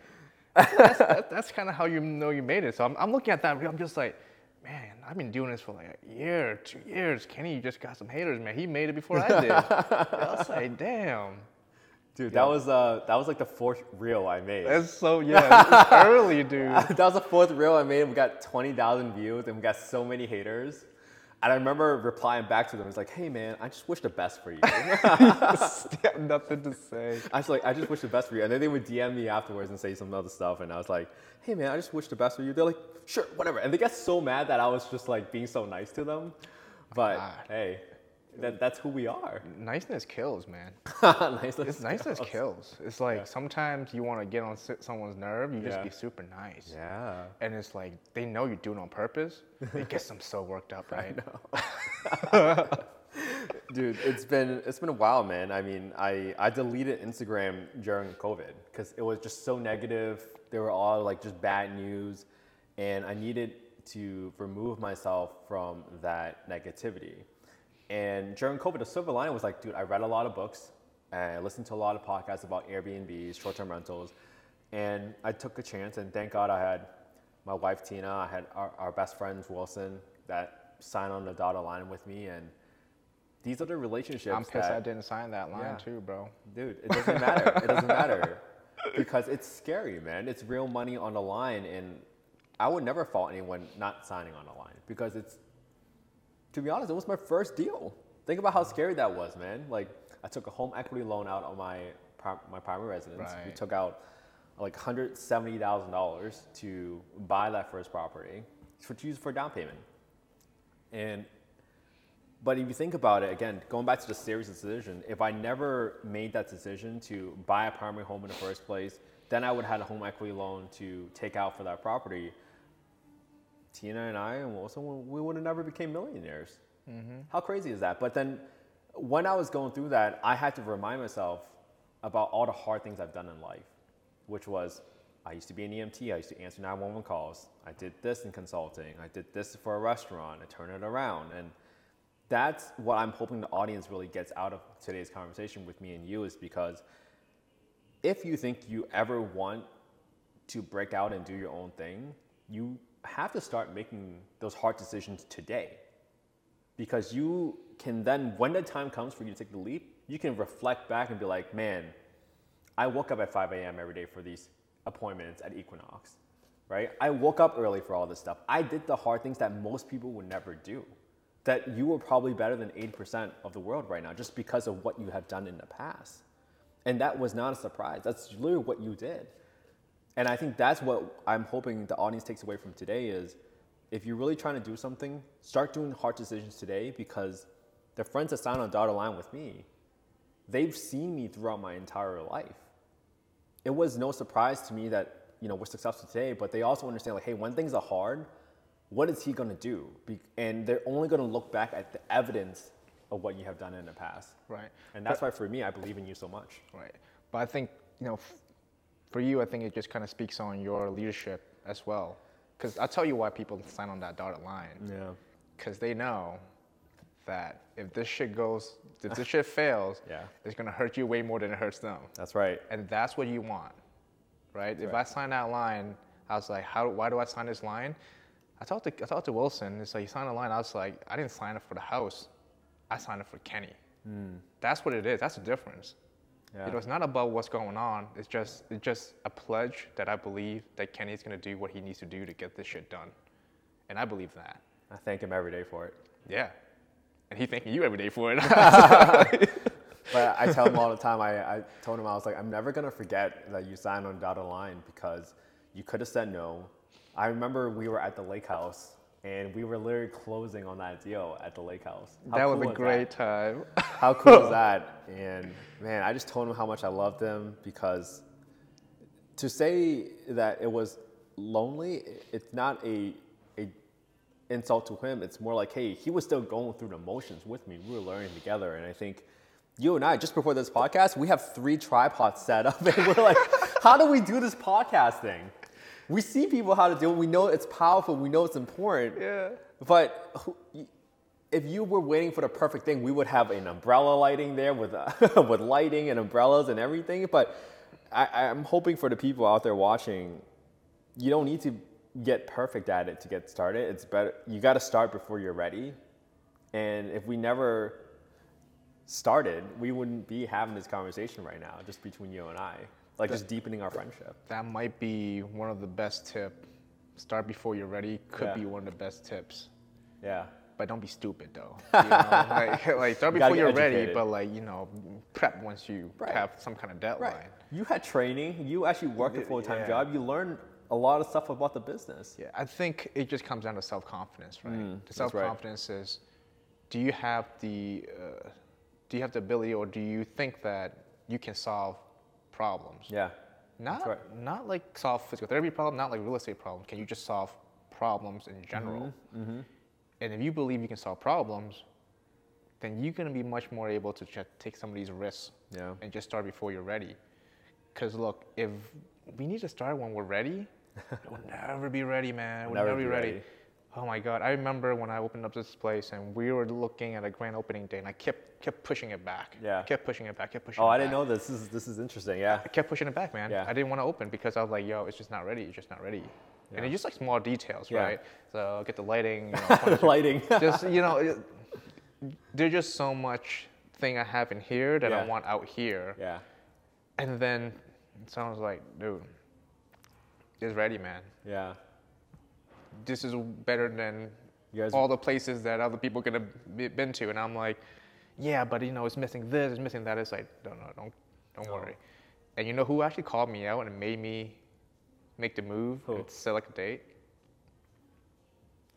that's, that, that's kind of how you know you made it. So I'm, I'm looking at that. I'm just like, man, I've been doing this for like a year, two years. Kenny you just got some haters, man. He made it before I did. I was like, damn. Dude, that was uh that was like the fourth reel I made. That's so yeah. Early, dude. that was the fourth reel I made. and We got twenty thousand views, and we got so many haters. And I remember replying back to them. It's like, "Hey, man, I just wish the best for you." Nothing to say. I was like, "I just wish the best for you." And then they would DM me afterwards and say some other stuff, and I was like, "Hey, man, I just wish the best for you." They're like, "Sure, whatever." And they get so mad that I was just like being so nice to them. But God. hey, that, that's who we are. Niceness kills, man. nice. It's niceness kills. It's like sometimes you want to get on someone's nerve, you just Yeah. be super nice. Yeah. And it's like they know you do it on purpose. It gets them so worked up, right? Dude, it's been it's been a while, man. I mean, I I deleted Instagram during COVID because it was just so negative. They were all like just bad news, and I needed to remove myself from that negativity. And during COVID, the silver lining was like, dude, I read a lot of books and I listened to a lot of podcasts about Airbnbs, short-term rentals, and I took a chance. And thank God I had my wife Tina, I had our, our best friends Wilson that signed on the dotted line with me, and these are the relationships. I'm pissed that, I didn't sign that line Yeah. too, bro. Dude, it doesn't matter. it doesn't matter because it's scary, man. It's real money on the line, and I would never fault anyone not signing on the line because it's, to be honest, it was my first deal. Think about how scary that was, man. Like I took a home equity loan out on my my primary residence. We took out like hundred seventy thousand dollars to buy that first property for to use for down payment, and but if you think about it, again, going back to the serious decision, if I never made that decision to buy a primary home in the first place, then I would have had a home equity loan to take out for that property. Tina and I, and also we would have never became millionaires. Mm-hmm. How crazy is that? But then, when I was going through that, I had to remind myself about all the hard things I've done in life, which was I used to be an EMT. I used to answer 911 calls. I did this in consulting. I did this for a restaurant. I turned it around, and that's what I'm hoping the audience really gets out of today's conversation with me and you is because if you think you ever want to break out and do your own thing, you have to start making those hard decisions today. Because you can then, when the time comes for you to take the leap, you can reflect back and be like, man, I woke up at 5 a.m. every day for these appointments at Equinox, right? I woke up early for all this stuff. I did the hard things that most people would never do. That you were probably better than 80% of the world right now just because of what you have done in the past. And that was not a surprise. That's literally what you did. And I think that's what I'm hoping the audience takes away from today is if you're really trying to do something, start doing hard decisions today because the friends that signed on dotted line with me, they've seen me throughout my entire life. It was no surprise to me that, you know, we're successful today, but they also understand like, hey, when things are hard, what is he gonna do? Be- and they're only gonna look back at the evidence of what you have done in the past. Right. And that's why for me, I believe in you so much. Right. But I think, you know, f- for you, I think it just kind of speaks on your leadership as well. Because I'll tell you why people sign on that dotted line. Yeah. Because they know that if this shit goes, if this shit fails, Yeah. it's going to hurt you way more than it hurts them. That's right. And that's what you want, right? if right. I sign that line, I was like, how, why do I sign this line? I talked to, I talked to Wilson. It's like, you signed a line. I was like, I didn't sign it for the house. I signed it for Kenny. Hmm. That's what it is. That's the difference. Yeah. You know, it's not about what's going on. It's just, it's just a pledge that I believe that Kenny's gonna do what he needs to do to get this shit done, and I believe that. I thank him every day for it. Yeah, and he thanking you every day for it. But I tell him all the time, I, I told him, I was like, I'm never going to forget that you signed on dotted line because you could have said no. I remember we were at the lake house and we were literally closing on that deal at the lake house. How that was a great time. How cool is that? And man, I just told him how much I loved him because to say that it was lonely, it's not a, a insult to him. It's more like, hey, he was still going through the motions with me. We were learning together. And I think you and I, just before this podcast, we have three tripods set up. And we're like, how do we do this podcast thing? We see people how to do it. We know it's powerful. We know it's important. yeah. But if you were waiting for the perfect thing, we would have an umbrella lighting there with uh, with lighting and umbrellas and everything. But I, I'm hoping for the people out there watching, you don't need to get perfect at it to get started. It's better you got to start before you're ready. And if we never started, we wouldn't be having this conversation right now, just between you and I, like just deepening our friendship. That might be one of the best tip. Start before you're ready could Yeah. be one of the best tips. Yeah. But don't be stupid though. You know? like, like start You before you're get ready, but like you know, prep once you Right. have some kind of deadline. Right. You had training. You actually worked a full time Yeah. job. You learned a lot of stuff about the business. Yeah, I think it just comes down to self confidence, right? Mm, the self right. confidence is, do you have the, uh, do you have the ability, or do you think that you can solve problems? Yeah. Not right. not like solve physical therapy problem, not like real estate problem. Can you just solve problems in general? Mm-hmm, And if you believe you can solve problems, then you're gonna be much more able to just take some of these risks Yeah. and just start before you're ready. Because look, if we need to start when we're ready, we'll never be ready, man. We'll Never never, be be ready. ready. Oh my God! I remember when I opened up this place and we were looking at a grand opening day, and I kept kept pushing it back. Yeah. I Kept pushing it back. Kept pushing. Oh, I didn't know this. This is this is interesting. Yeah. I kept pushing it back, man. Yeah. I didn't want to open because I was like, yo, it's just not ready. It's just not ready. yeah. And it's just like small details, Yeah. right? So get the lighting, you know. Lighting. just you know, it, there's just so much thing I have in here that Yeah. I want out here. yeah. And then it sounds like, dude, it's ready, man. Yeah. This is better than You guys- all the places that other people could have been to. And I'm like, yeah, but you know, it's missing this, it's missing that. It's like, no, no, don't, don't worry. And you know who actually called me out and made me make the move Who? and select a date?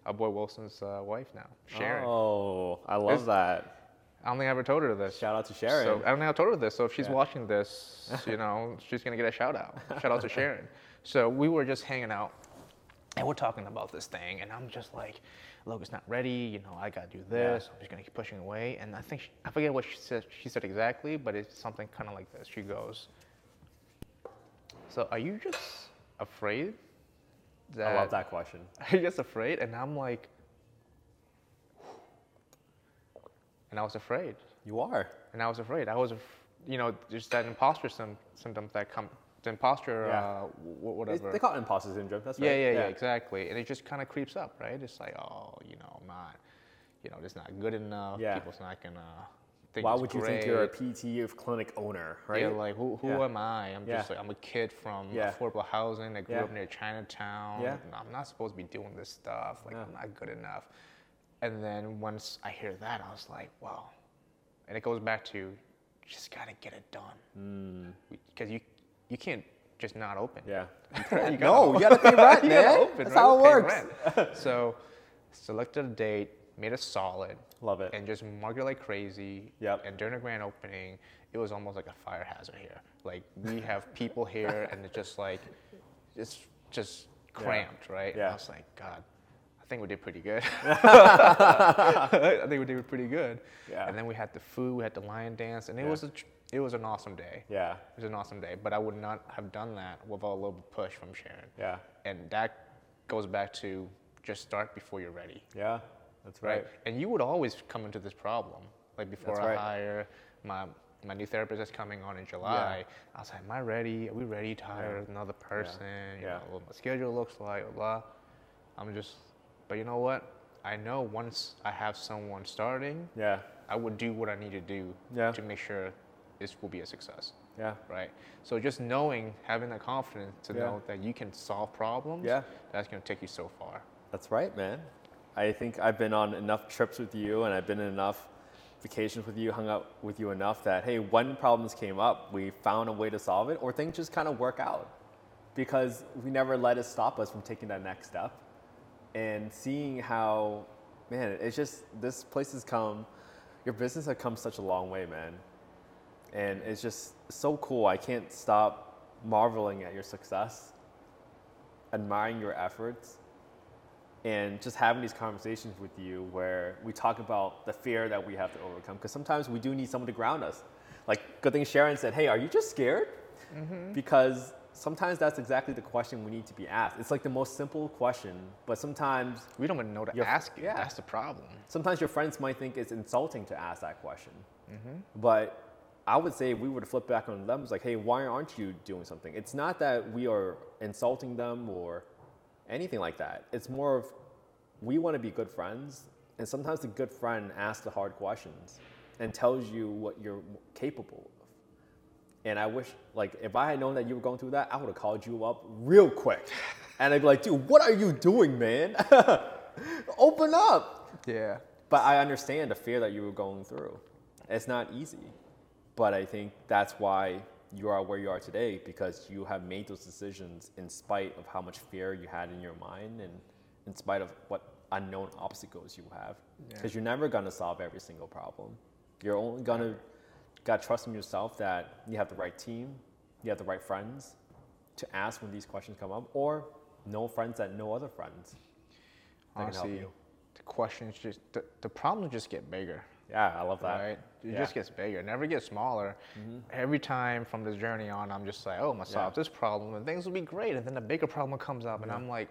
Our boy Wilson's uh, wife now, Sharon. Oh, I love It's- that. I don't think I ever told her this. Shout out to Sharon. So I don't think I told her this. So if she's Yeah. watching this, you know, she's gonna get a shout out. Shout out to Sharon. So we were just hanging out, and we're talking about this thing, and I'm just like, "Look, it's not ready. You know, I gotta do this. I'm just gonna keep pushing away." And I think she, I forget what she said. She said exactly, but it's something kind of like this. She goes, "So are you just afraid?" That, I love that question. Are you just afraid? And I'm like, and I was afraid You are. and I was afraid. I was, af- you know, just that imposter sym- symptoms that come, imposter, Yeah. uh, w- They, whatever. they call it imposter syndrome. That's yeah, right. yeah, yeah, exactly. And it just kind of creeps up, right? It's like, oh, you know, I'm not, you know, it's not good enough. Yeah. People's not gonna think. Why it's would you think you're a great. PT of clinic owner, right? Yeah, like who, who Yeah. am I? I'm Yeah. just like I'm a kid from Yeah. affordable housing I grew Yeah. up near Chinatown. Yeah. I'm not supposed to be doing this stuff. Like Yeah. I'm not good enough. And then once I hear that, I was like, wow. And it goes back to just gotta get it done. Because you you can't just not open. Yeah. You no, you gotta pay rent, man. open, That's right? how it Pay works. so selected a date, made it solid. Love it. And just market like crazy. Yep. And during the grand opening, it was almost like a fire hazard here. Like we have people here, and it's just like, it's just cramped, right? And Yeah. I was like, God, I think we did pretty good. I think we did pretty good. Yeah. And then we had the food, we had the lion dance, and it Yeah. was a, tr- it was an awesome day. Yeah. It was an awesome day, but I would not have done that without a little push from Sharon. Yeah. And that goes back to just start before you're ready, Yeah. That's right? right. And you would always come into this problem. Like before That's I right. hire my my new therapist that's coming on in July, yeah. I was like, "Am I ready? Are we ready to hire another person? You Yeah. know, what my schedule looks like, blah, blah." I'm just, but you know what? I know once I have someone starting, Yeah. I would do what I need to do Yeah. to make sure this will be a success Yeah. right? So just knowing, having that confidence to Yeah. know that you can solve problems, Yeah. that's gonna take you so far. That's right, man. I think I've been on enough trips with you and I've been in enough vacations with you, hung out with you enough that, hey, when problems came up, we found a way to solve it or things just kind of work out because we never let it stop us from taking that next step and seeing how, man, it's just, this place has come, your business has come such a long way, man. And it's just so cool. I can't stop marveling at your success, admiring your efforts, and just having these conversations with you where we talk about the fear that we have to overcome. Because sometimes we do need someone to ground us. Like, good thing Sharon said, Hey, are you just scared? Mm-hmm. Because sometimes that's exactly the question we need to be asked. It's like the most simple question, but sometimes We don't even know to Your- ask you. yeah. That's the problem. sometimes your friends might think it's insulting to ask that question. Mm-hmm. But I would say if we were to flip back on them, it's like, hey, why aren't you doing something? It's not that we are insulting them or anything like that. It's more of we want to be good friends, and sometimes the good friend asks the hard questions and tells you what you're capable of. And I wish, like, if I had known that you were going through that, I would have called you up real quick. And I'd be like, dude, what are you doing, man? Open up. Yeah. But I understand the fear that you were going through. It's not easy. But I think that's why you are where you are today because you have made those decisions in spite of how much fear you had in your mind and in spite of what unknown obstacles you have. Because Yeah. you're never going to solve every single problem. You're only going to got to trust in yourself that you have the right team, you have the right friends to ask when these questions come up, or no friends that know other friends that can help Honestly, you. the questions just the, the problems just get bigger. Yeah, I love that. Right? It Yeah. just gets bigger. It never gets smaller. Mm-hmm. Every time from this journey on, I'm just like, oh, I'm gonna solve Yeah. this problem and things will be great. And then a bigger problem comes up, and I'm like,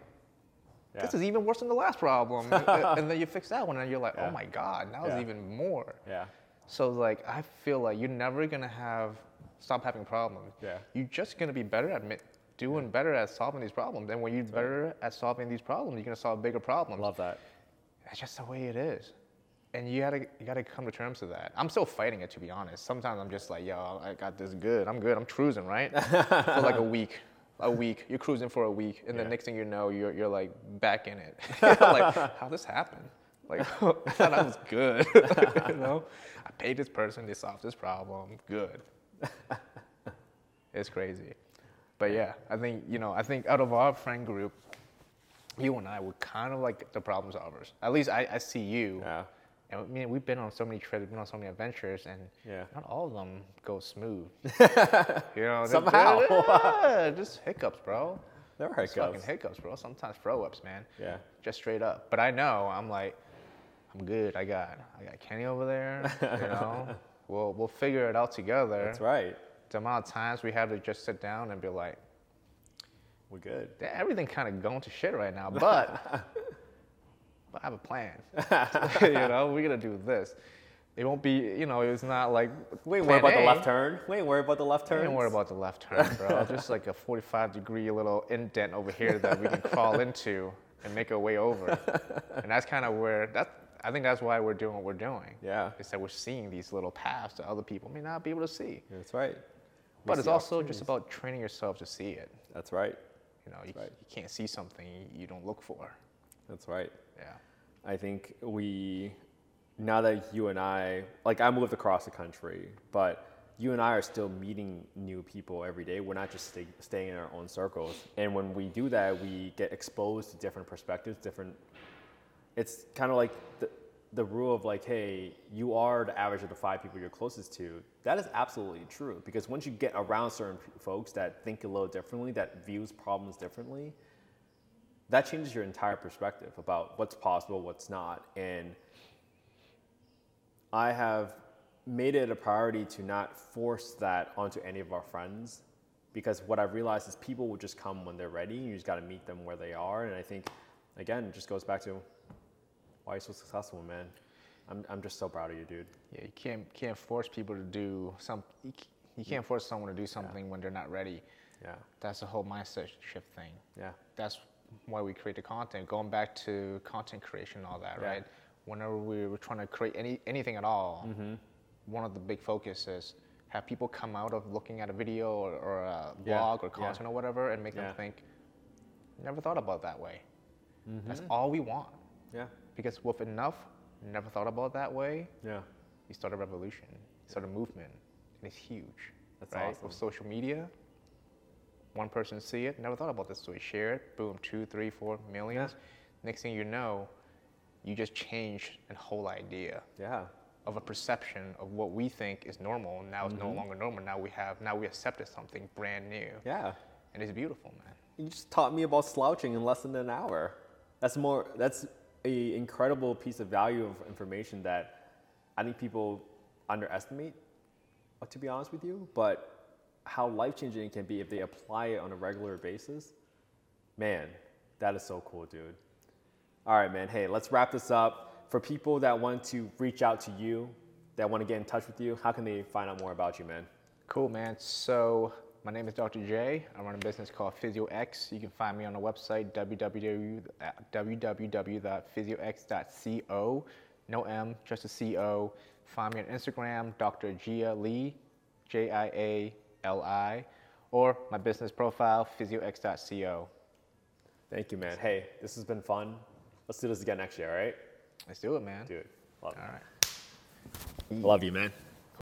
this is even worse than the last problem. and, then you fix that one, and you're like, oh my god, now it's even more. Yeah. So like, I feel like you're never gonna have stop having problems. Yeah. You're just gonna be better at mi- doing better at solving these problems. And when you're better at solving these problems, you're gonna solve bigger problems. Love that. That's just the way it is. And you gotta you gotta come to terms with that. I'm still fighting it to be honest. Sometimes I'm just like, yo, I got this good. I'm good. I'm cruising, right? for like a week. A week. You're cruising for a week. And Yeah. the next thing you know, you're you're like back in it. Like, how this happened? Like I thought I was good. you know? I paid this person, they solved this problem. Good. it's crazy. But yeah, I think, you know, I think out of our friend group, you and I were kind of like the problem solvers. At least I, I see you. Yeah. And I mean, we've been on so many trips, been on so many adventures, and Yeah. not all of them go smooth. you know, Somehow. yeah, just hiccups, bro. There are Just fucking hiccups. hiccups, bro. Sometimes throw ups, man. Yeah. Just straight up. But I know I'm like, I'm good. I got, I got Kenny over there. You know, we'll we'll figure it out together. That's right. The amount of times we have to just sit down and be like, We're good. Everything kind of going to shit right now, but I have a plan. you know, we're gonna do this. It won't be, you know, it's not like We ain't worry plan about the left turn. We ain't worry about the left turn. Don't worry about the left turn, bro. Just like a 45 degree little indent over here that we can crawl into and make our way over. And that's kind of where that I think that's why we're doing what we're doing. Yeah. Is that we're seeing these little paths that other people may not be able to see. That's right. We But it's also just about training yourself to see it. That's right. You know, you, right. you can't see something you don't look for. That's right. Yeah. I think we, now that you and I, like I moved across the country, but you and I are still meeting new people every day. We're not just stay, staying in our own circles. And when we do that, we get exposed to different perspectives, different. It's kind of like the, the rule of like, hey, you are the average of the five people you're closest to. That is absolutely true because once you get around certain folks that think a little differently, that views problems differently, that changes your entire perspective about what's possible, what's not. And I have made it a priority to not force that onto any of our friends because what I've realized is people will just come when they're ready. You just got to meet them where they are. And I think, again, it just goes back to why are you're so successful, man. I'm, I'm just so proud of you, dude. Yeah, you can't can't force people to do some. You can't force someone to do something when they're not ready. Yeah, That's the whole mindset shift thing. yeah, That's why we create the content. Going back to content creation, and all that, Yeah. right? Whenever we were trying to create any anything at all, Mm-hmm. one of the big focuses have people come out of looking at a video or, or a Yeah, blog or yeah. content or whatever, and make Yeah. them think, "Never thought about that way." That's Mm-hmm. all we want. yeah, Because with enough, never thought about that way, yeah. you start a revolution, you start a movement, and it's huge. That's right? awesome. With social media, one person see it, never thought about this, so we share it, boom, two, three, four millions. Next thing you know, you just changed a whole idea Yeah, of a perception of what we think is normal. Now it's Mm-hmm. no longer normal. Now we have, now we accepted something brand new, yeah. and it's beautiful, man. You just taught me about slouching in less than an hour. That's more. That's a incredible piece of value of information that I think people underestimate. uh, To be honest with you, but how life changing it can be if they apply it on a regular basis. Man, that is so cool, dude. All right, man. Hey, let's wrap this up. For people that want to reach out to you, that want to get in touch with you, how can they find out more about you, man? Cool, man. So my name is Dr. J. I run a business called PhysioX. You can find me on the website www, www.physiox.co. No M, just a C-O. Find me on Instagram, Dr. Jiali, J-I-A-L-I, or my business profile, physiox.co. Thank you, man. Hey, this has been fun. Let's do this again next year, all right? Let's do it, man. Do it. Love, it. All right. Love you, man.